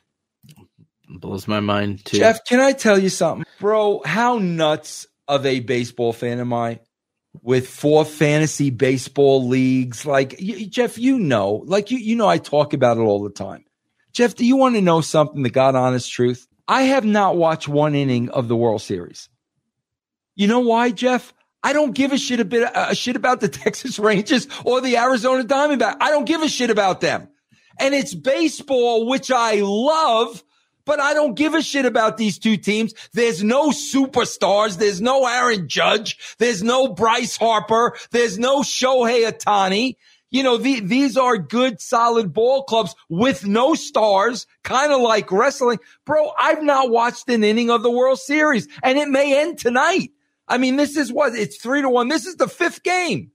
blows my mind too. Jeff, can I tell you something, bro? How nuts of a baseball fan am I? With four fantasy baseball leagues, like y- Jeff, you know, like you, you know, I talk about it all the time. Jeff, do you want to know something? The God honest truth. I have not watched one inning of the World Series. You know why, Jeff? I don't give a shit a bit a shit about the Texas Rangers or the Arizona Diamondback. I don't give a shit about them. And it's baseball, which I love, but I don't give a shit about these two teams. There's no superstars. There's no Aaron Judge. There's no Bryce Harper. There's no Shohei Ohtani. You know, the, these are good, solid ball clubs with no stars, kind of like wrestling. Bro, I've not watched an inning of the World Series and it may end tonight. I mean, this is what it's three to one. This is the fifth game.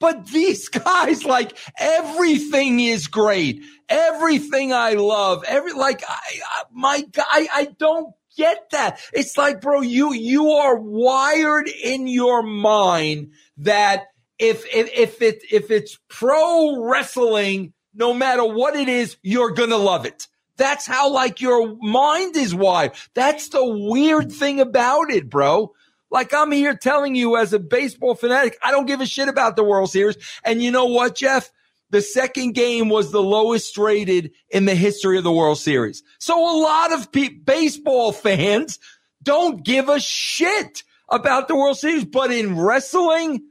But these guys, like everything is great. Everything I love. Every, like, I, I my God, I, I don't get that. It's like, bro, you, you are wired in your mind that if, if, if it, if it's pro wrestling, no matter what it is, you're going to love it. That's how like your mind is wired. That's the weird thing about it, bro. Like I'm here telling you as a baseball fanatic, I don't give a shit about the World Series. And you know what, Jeff? The second game was the lowest rated in the history of the World Series. So a lot of pe- baseball fans don't give a shit about the World Series, but in wrestling,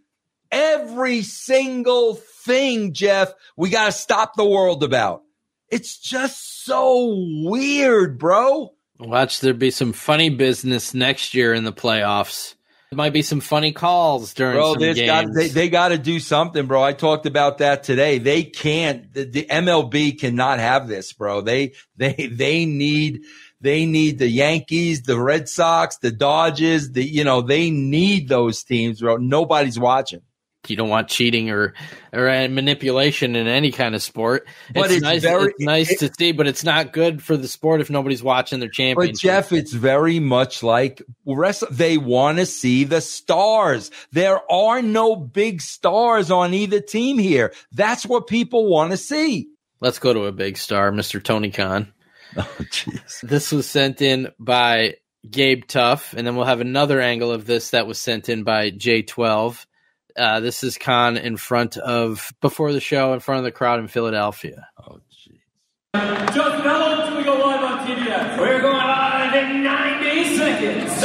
every single thing, Jeff, we got to stop the world about. It's just so weird, bro. Watch there be some funny business next year in the playoffs. There might be some funny calls during Bro, some games. got, they, they got to do something, bro. I talked about that today. They can't, the, the MLB cannot have this, bro. They, they, they need, they need the Yankees, the Red Sox, the Dodgers, the, you know, they need those teams, bro. Nobody's watching. You don't want cheating or or manipulation in any kind of sport. But it's nice. very- it's nice to see, but it's not good for the sport if nobody's watching their championship. But Jeff, it's very much like. They want to see the stars. There are no big stars on either team here. That's what people want to see. Let's go to a big star, Mr. Tony Khan. Oh, jeez. This was sent in by Gabe Tuff, and then we'll have another angle of this that was sent in by J12. Uh, this is Khan in front of before the show, in front of the crowd in Philadelphia. Oh, jeez. Just how long do we go live on TBS? We're going live in 90 seconds. 90 seconds!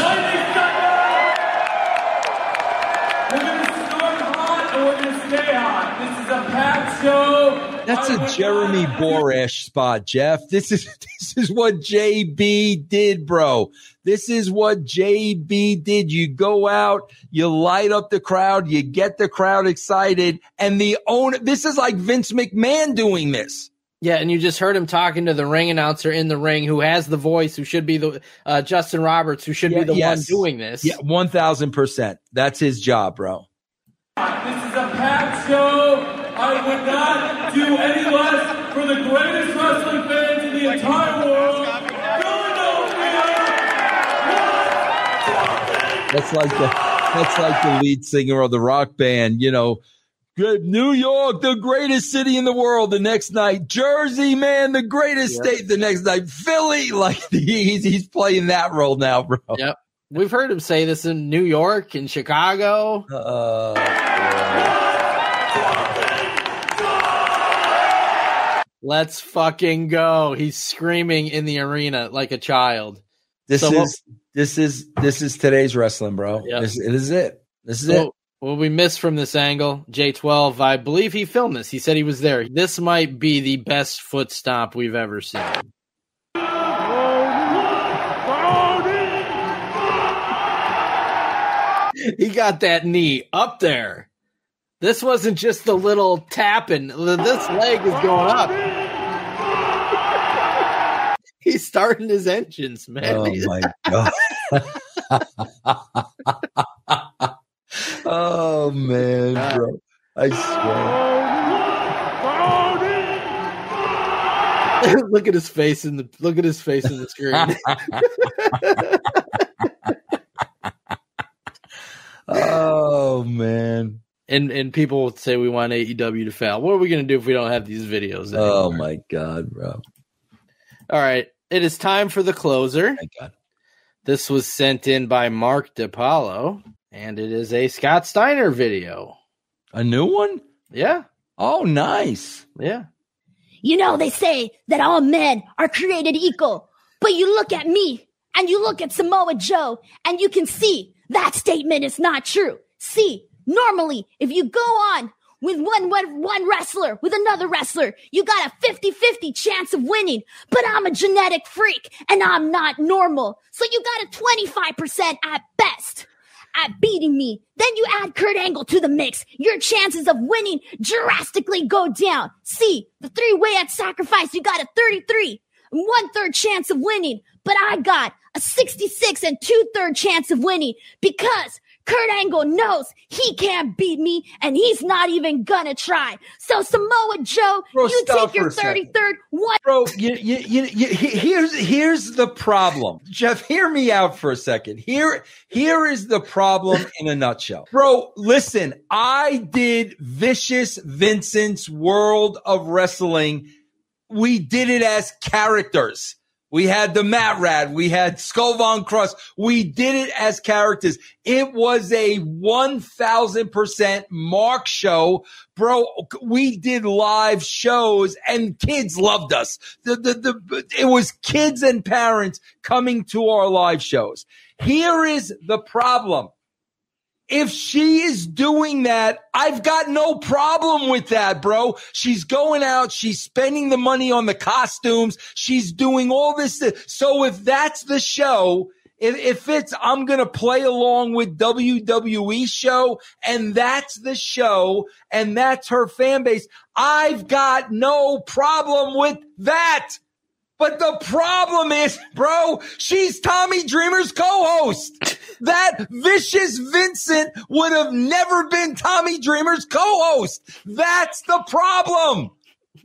We're going to start hot and we're going to stay hot. This is a packed show. That's a Jeremy Borash spot, Jeff. This is this is what JB did, bro. This is what JB did. You go out, you light up the crowd, you get the crowd excited, and the owner. This is like Vince McMahon doing this. Yeah, and you just heard him talking to the ring announcer in the ring, who has the voice, who should be the uh, Justin Roberts, who should be the Yes. one doing this. Yeah, one thousand percent. That's his job, bro. This is a packed show. I would not do any less for the greatest wrestling fans in the entire world. That's like the that's like the lead singer of the rock band, you know, Good. New York, the greatest city in the world. The next night, Jersey, man, the greatest Yep. state. The next night, Philly. Like he's he's playing that role now, bro. Yep. We've heard him say this in New York and Chicago. Uh, Let's fucking go. He's screaming in the arena like a child. this So is this is this is today's wrestling, bro. Yep. This, this is it. This is So, it. what we missed from this angle, J12, I believe he filmed this. He said he was there. This might be the best foot stomp we've ever seen. He got that knee up there. This wasn't just the little tapping. This leg is going up. He's starting his engines, man. Oh my god. oh man, ah. bro. I swear. look at his face in the look at his face in the screen. oh man. and and people say we want AEW to fail. What are we going to do if we don't have these videos? Oh my god, bro. All right, it is time for the closer. This was sent in by Mark DiPaolo, and it is a Scott Steiner video. A new one? Yeah. Oh, nice. Yeah. You know, they say that all men are created equal, but you look at me and you look at Samoa Joe and you can see that statement is not true. See, normally, if you go on with one, one, one wrestler with another wrestler, you got a 50-50 chance of winning, but I'm a genetic freak and I'm not normal. So you got a 25% at best at beating me. Then you add Kurt Angle to the mix. Your chances of winning drastically go down. See, the three way at sacrifice, you got a 33 and one third chance of winning, but I got a 66 and two third chance of winning because Kurt Angle knows he can't beat me and he's not even gonna try. So Samoa Joe, Bro, you take your for a second. 33rd one. Bro, you, you, you, you, here's here's the problem. Jeff, hear me out for a second. Here here is the problem in a nutshell. Bro, listen, I did Vicious Vincent's World of Wrestling. We did it as characters. We had the Mat Rad. We had Skull Von Cross. We did it as characters. It was a 1000% mark show. Bro, we did live shows and kids loved us. The, the, the, it was kids and parents coming to our live shows. Here is the problem. If she is doing that, I've got no problem with that, bro. She's going out. She's spending the money on the costumes. She's doing all this. So if that's the show, if, if it's, I'm going to play along with WWE show and that's the show and that's her fan base, I've got no problem with that. But the problem is, bro, she's Tommy Dreamer's co-host. That vicious Vincent would have never been Tommy Dreamer's co-host. That's the problem.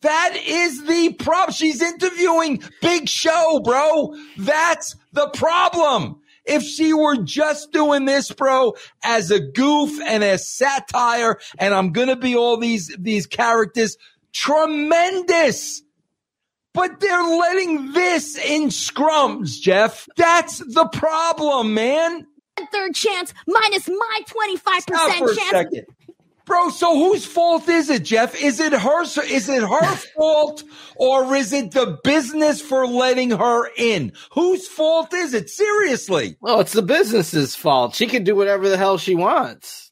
That is the problem. She's interviewing Big Show, bro. That's the problem. If she were just doing this, bro, as a goof and as satire, and I'm gonna be all these these characters, tremendous. But they're letting this in scrums, Jeff. That's the problem, man. Third chance minus my 25% Stop for a second. Bro, so whose fault is it, Jeff? Is it her is it her fault or is it the business for letting her in? Whose fault is it? Seriously. Well, it's the business's fault. She can do whatever the hell she wants.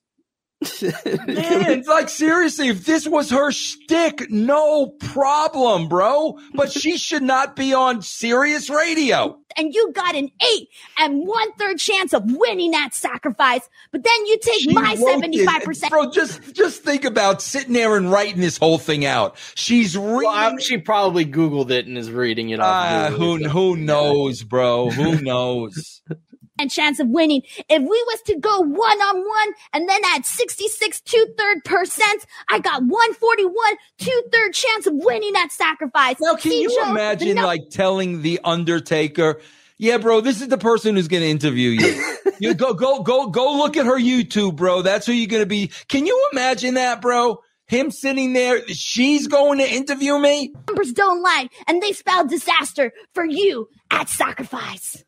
Man, like seriously, if this was her shtick, no problem, bro. But she should not be on Sirius radio. and you got an eight and one third chance of winning that sacrifice. But then you take She my wrote seventy this- five percent. Bro, just just think about sitting there and writing this whole thing out. She's reading. Well, I'm- she probably Googled it and is reading it off. Ah, Google. who who knows, bro? Who knows? and chance of winning. If we was to go one on one and then add 66 two third percent, I got 141 two third chance of winning that sacrifice. Now, can See, you imagine num- like telling the Undertaker, "Yeah, bro, this is the person who's going to interview you. you go, go, go, go. Look at her YouTube, bro. That's who you're going to be." Can you imagine that, bro? Him sitting there, she's going to interview me. Numbers don't lie, and they spell disaster for you at sacrifice.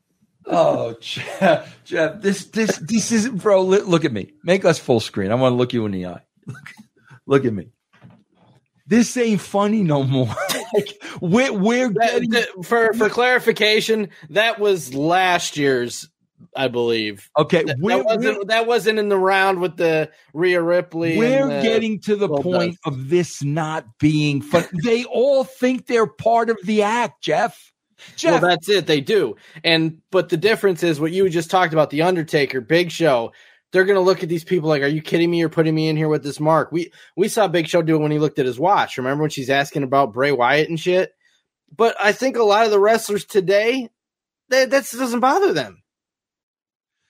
Oh, Jeff, Jeff, this this this is bro. Look, at me. Make us full screen. I want to look you in the eye. Look, look at me. This ain't funny no more. like, we're we're getting for for clarification, that was last year's, I believe. Okay, that, we're- that wasn't that wasn't in the round with the Rhea Ripley. We're the- getting to the Well point of this not being fun. they all think they're part of the act, Jeff. Jeff, Well, that's it. They do. And but the difference is what you just talked about: the Undertaker, Big Show. They're gonna look at these people like, "Are you kidding me? You're putting me in here with this mark." We we saw Big Show do it when he looked at his watch. Remember when she's asking about Bray Wyatt and shit? But I think a lot of the wrestlers today, that that doesn't bother them.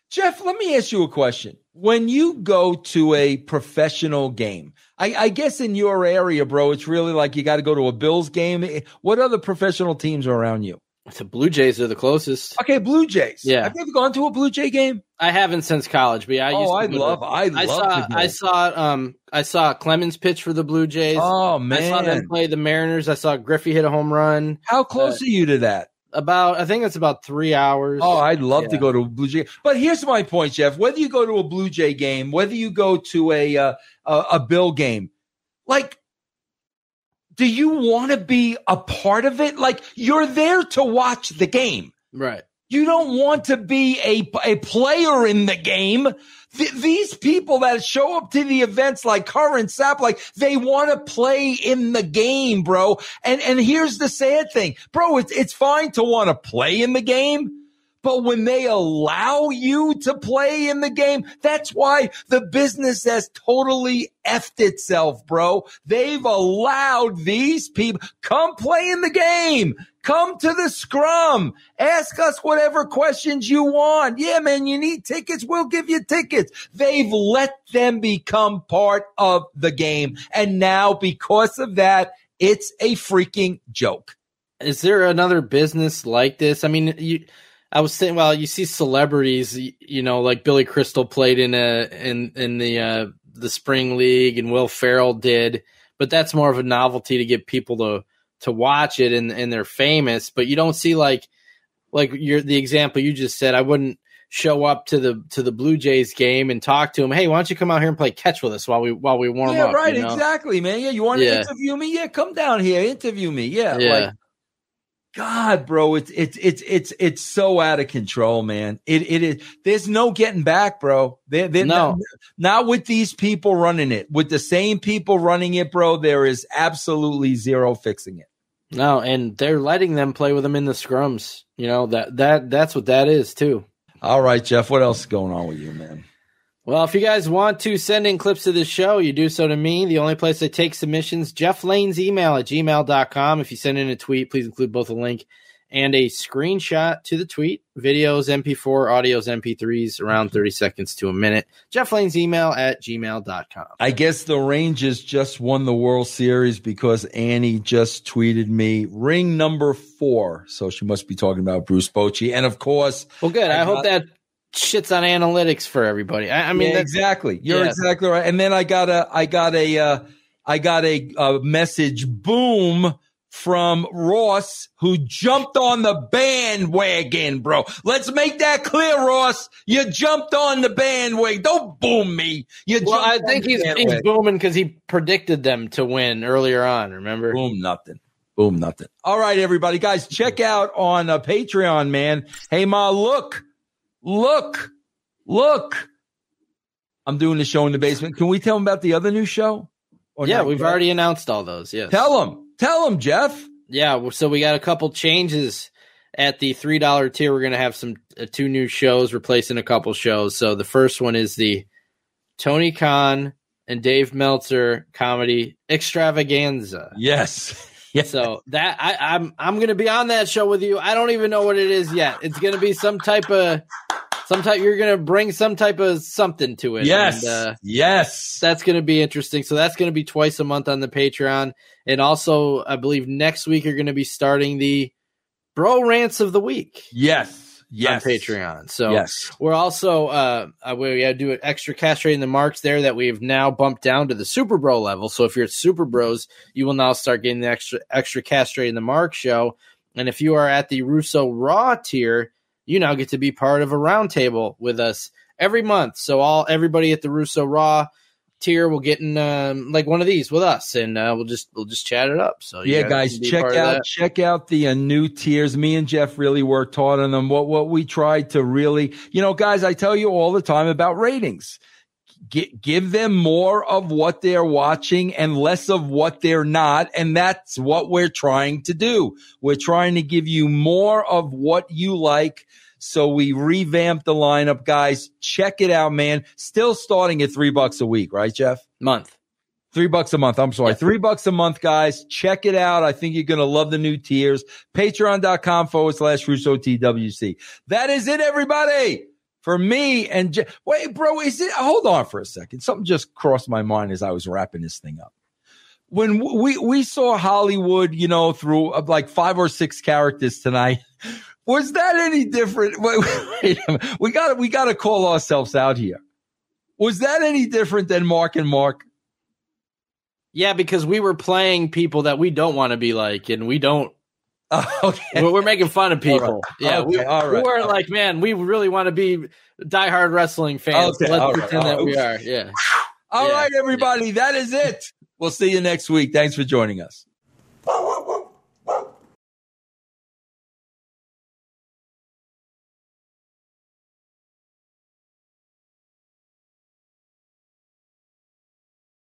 Jeff, let me ask you a question. When you go to a professional game, I, I guess in your area, bro, it's really like you got to go to a Bills game. What other professional teams are around you? The Blue Jays are the closest. Okay, Blue Jays. Yeah. Have you ever gone to a Blue Jay game? I haven't since college, but yeah, I Oh, used to I'd to- love- I love saw. I saw um I saw Clemens pitch for the Blue Jays. Oh, man, I saw them play the Mariners. I saw Griffey hit a home run. How close Uh, are you to that? About I think it's about three hours. Oh, I'd love to go to a Blue Jay. But here's my point, Jeff. Whether you go to a Blue Jay game, whether you go to a uh, a, a Bill game, like, do you want to be a part of it? Like, you're there to watch the game. Right. You don't want to be a, a player in the game. Th- these people that show up to the events like her and Sap, like they want to play in the game, bro. And, and here's the sad thing, bro. It's, it's fine to want to play in the game. But when they allow you to play in the game, that's why the business has totally effed itself, bro. They've allowed these people come play in the game. Come to the scrum. Ask us whatever questions you want. Yeah, man, you need tickets. We'll give you tickets. They've let them become part of the game. And now because of that, it's a freaking joke. Is there another business like this? I mean, you. I was saying, well, you see celebrities, you know, like Billy Crystal played in a in in the uh, the spring league, and Will Ferrell did, but that's more of a novelty to get people to to watch it, and and they're famous. But you don't see like like your the example you just said. I wouldn't show up to the to the Blue Jays game and talk to him. Hey, why don't you come out here and play catch with us while we while we warm yeah, up? right. you know? Exactly, man. Yeah, you want to Yeah. interview me? Yeah, come down here, interview me. Yeah, Yeah. like God, bro, it's it's it's it's it's so out of control, man. It it is. There's no getting back, bro. They're No. not, not with these people running it. With the same people running it, bro. There is absolutely zero fixing it. No, and they're letting them play with them in the scrums. You know that that that's what that is too. All right, Jeff. What else is going on with you, man? Well, if you guys want to send in clips of the show, you do so to me. The only place I take submissions, Jeff Lane's email at gmail.com. If you send in a tweet, please include both a link and a screenshot to the tweet. Videos, MP4, audios, MP3s, around 30 seconds to a minute. Jeff Lane's email at gmail.com. I guess the Rangers just won the World Series because Annie just tweeted me ring number four. So she must be talking about Bruce Bochy. And of course, Well, good. I, I hope got- that shits on analytics for everybody. I, I mean, Yeah, exactly. You're yeah. exactly right. And then I got a, I got a, uh, I got a, uh message. Boom. From Ross, who jumped on the bandwagon, bro. Let's make that clear, Ross. You jumped on the bandwagon. Don't boom me. You Well, I think he's, he's booming because he predicted them to win earlier on. Remember? Boom, nothing. Boom, nothing. All right, everybody, guys, check out on uh, Patreon, man. Hey, ma, look, look, look. I'm doing the show in the basement. Can we tell them about the other new show? Or yeah, we've yet? already announced all those. Yes. Tell them. Tell them, Jeff. Yeah, so we got a couple changes at the three dollar tier. We're gonna have some uh, two new shows replacing a couple shows. So the first one is the Tony Khan and Dave Meltzer comedy extravaganza. Yes. So that I, I'm I'm gonna be on that show with you. I don't even know what it is yet. It's gonna be some type of some type. You're gonna bring some type of something to it. Yes. And, uh, yes. that's going to be interesting. So that's going to be twice a month on the Patreon, and also I believe next week you're going to be starting the Bro Rants of the Week. Yes. Yes. on Patreon. So Yes. we're also uh, uh we gotta do an extra castrating the marks there that we've now bumped down to the Super Bro level. So if you're at Super Bros, you will now start getting the extra extra castrating the mark show. And if you are at the Russo Raw tier, you now get to be part of a roundtable with us every month. So all everybody at the Russo Raw tier will get in um, like one of these with us, and uh, we'll just we'll just chat it up. So yeah, guys, check out check out the uh, new tiers. Me and Jeff really worked hard on them. What what we tried to really, you know, guys, I tell you all the time about ratings. Gi- give them more of what they're watching and less of what they're not, and that's what we're trying to do. We're trying to give you more of what you like. So we revamped the lineup, guys. Check it out, man. Still starting at three bucks a week, right, Jeff? Month. Three bucks a month. I'm sorry. Three bucks a month, guys. Check it out. I think you're going to love the new tiers. Patreon.com forward slash Russo TWC. That is it, everybody. For me and wait, bro, is it? Hold on for a second. Something just crossed my mind as I was wrapping this thing up. When we we saw Hollywood, you know, through uh, like five or six characters tonight, was that any different? Wait, wait minute. We got we got to call ourselves out here. Was that any different than Mark and Mark? Yeah, because we were playing people that we don't want to be like, and we don't. okay. We're, we're making fun of people. All right. Yeah, we, Okay, we right, weren't all like, man, we really want to be diehard wrestling fans. Okay, Let's all right, pretend all that we are. Yeah. All right, everybody, that is it. We'll see you next week. Thanks for joining us.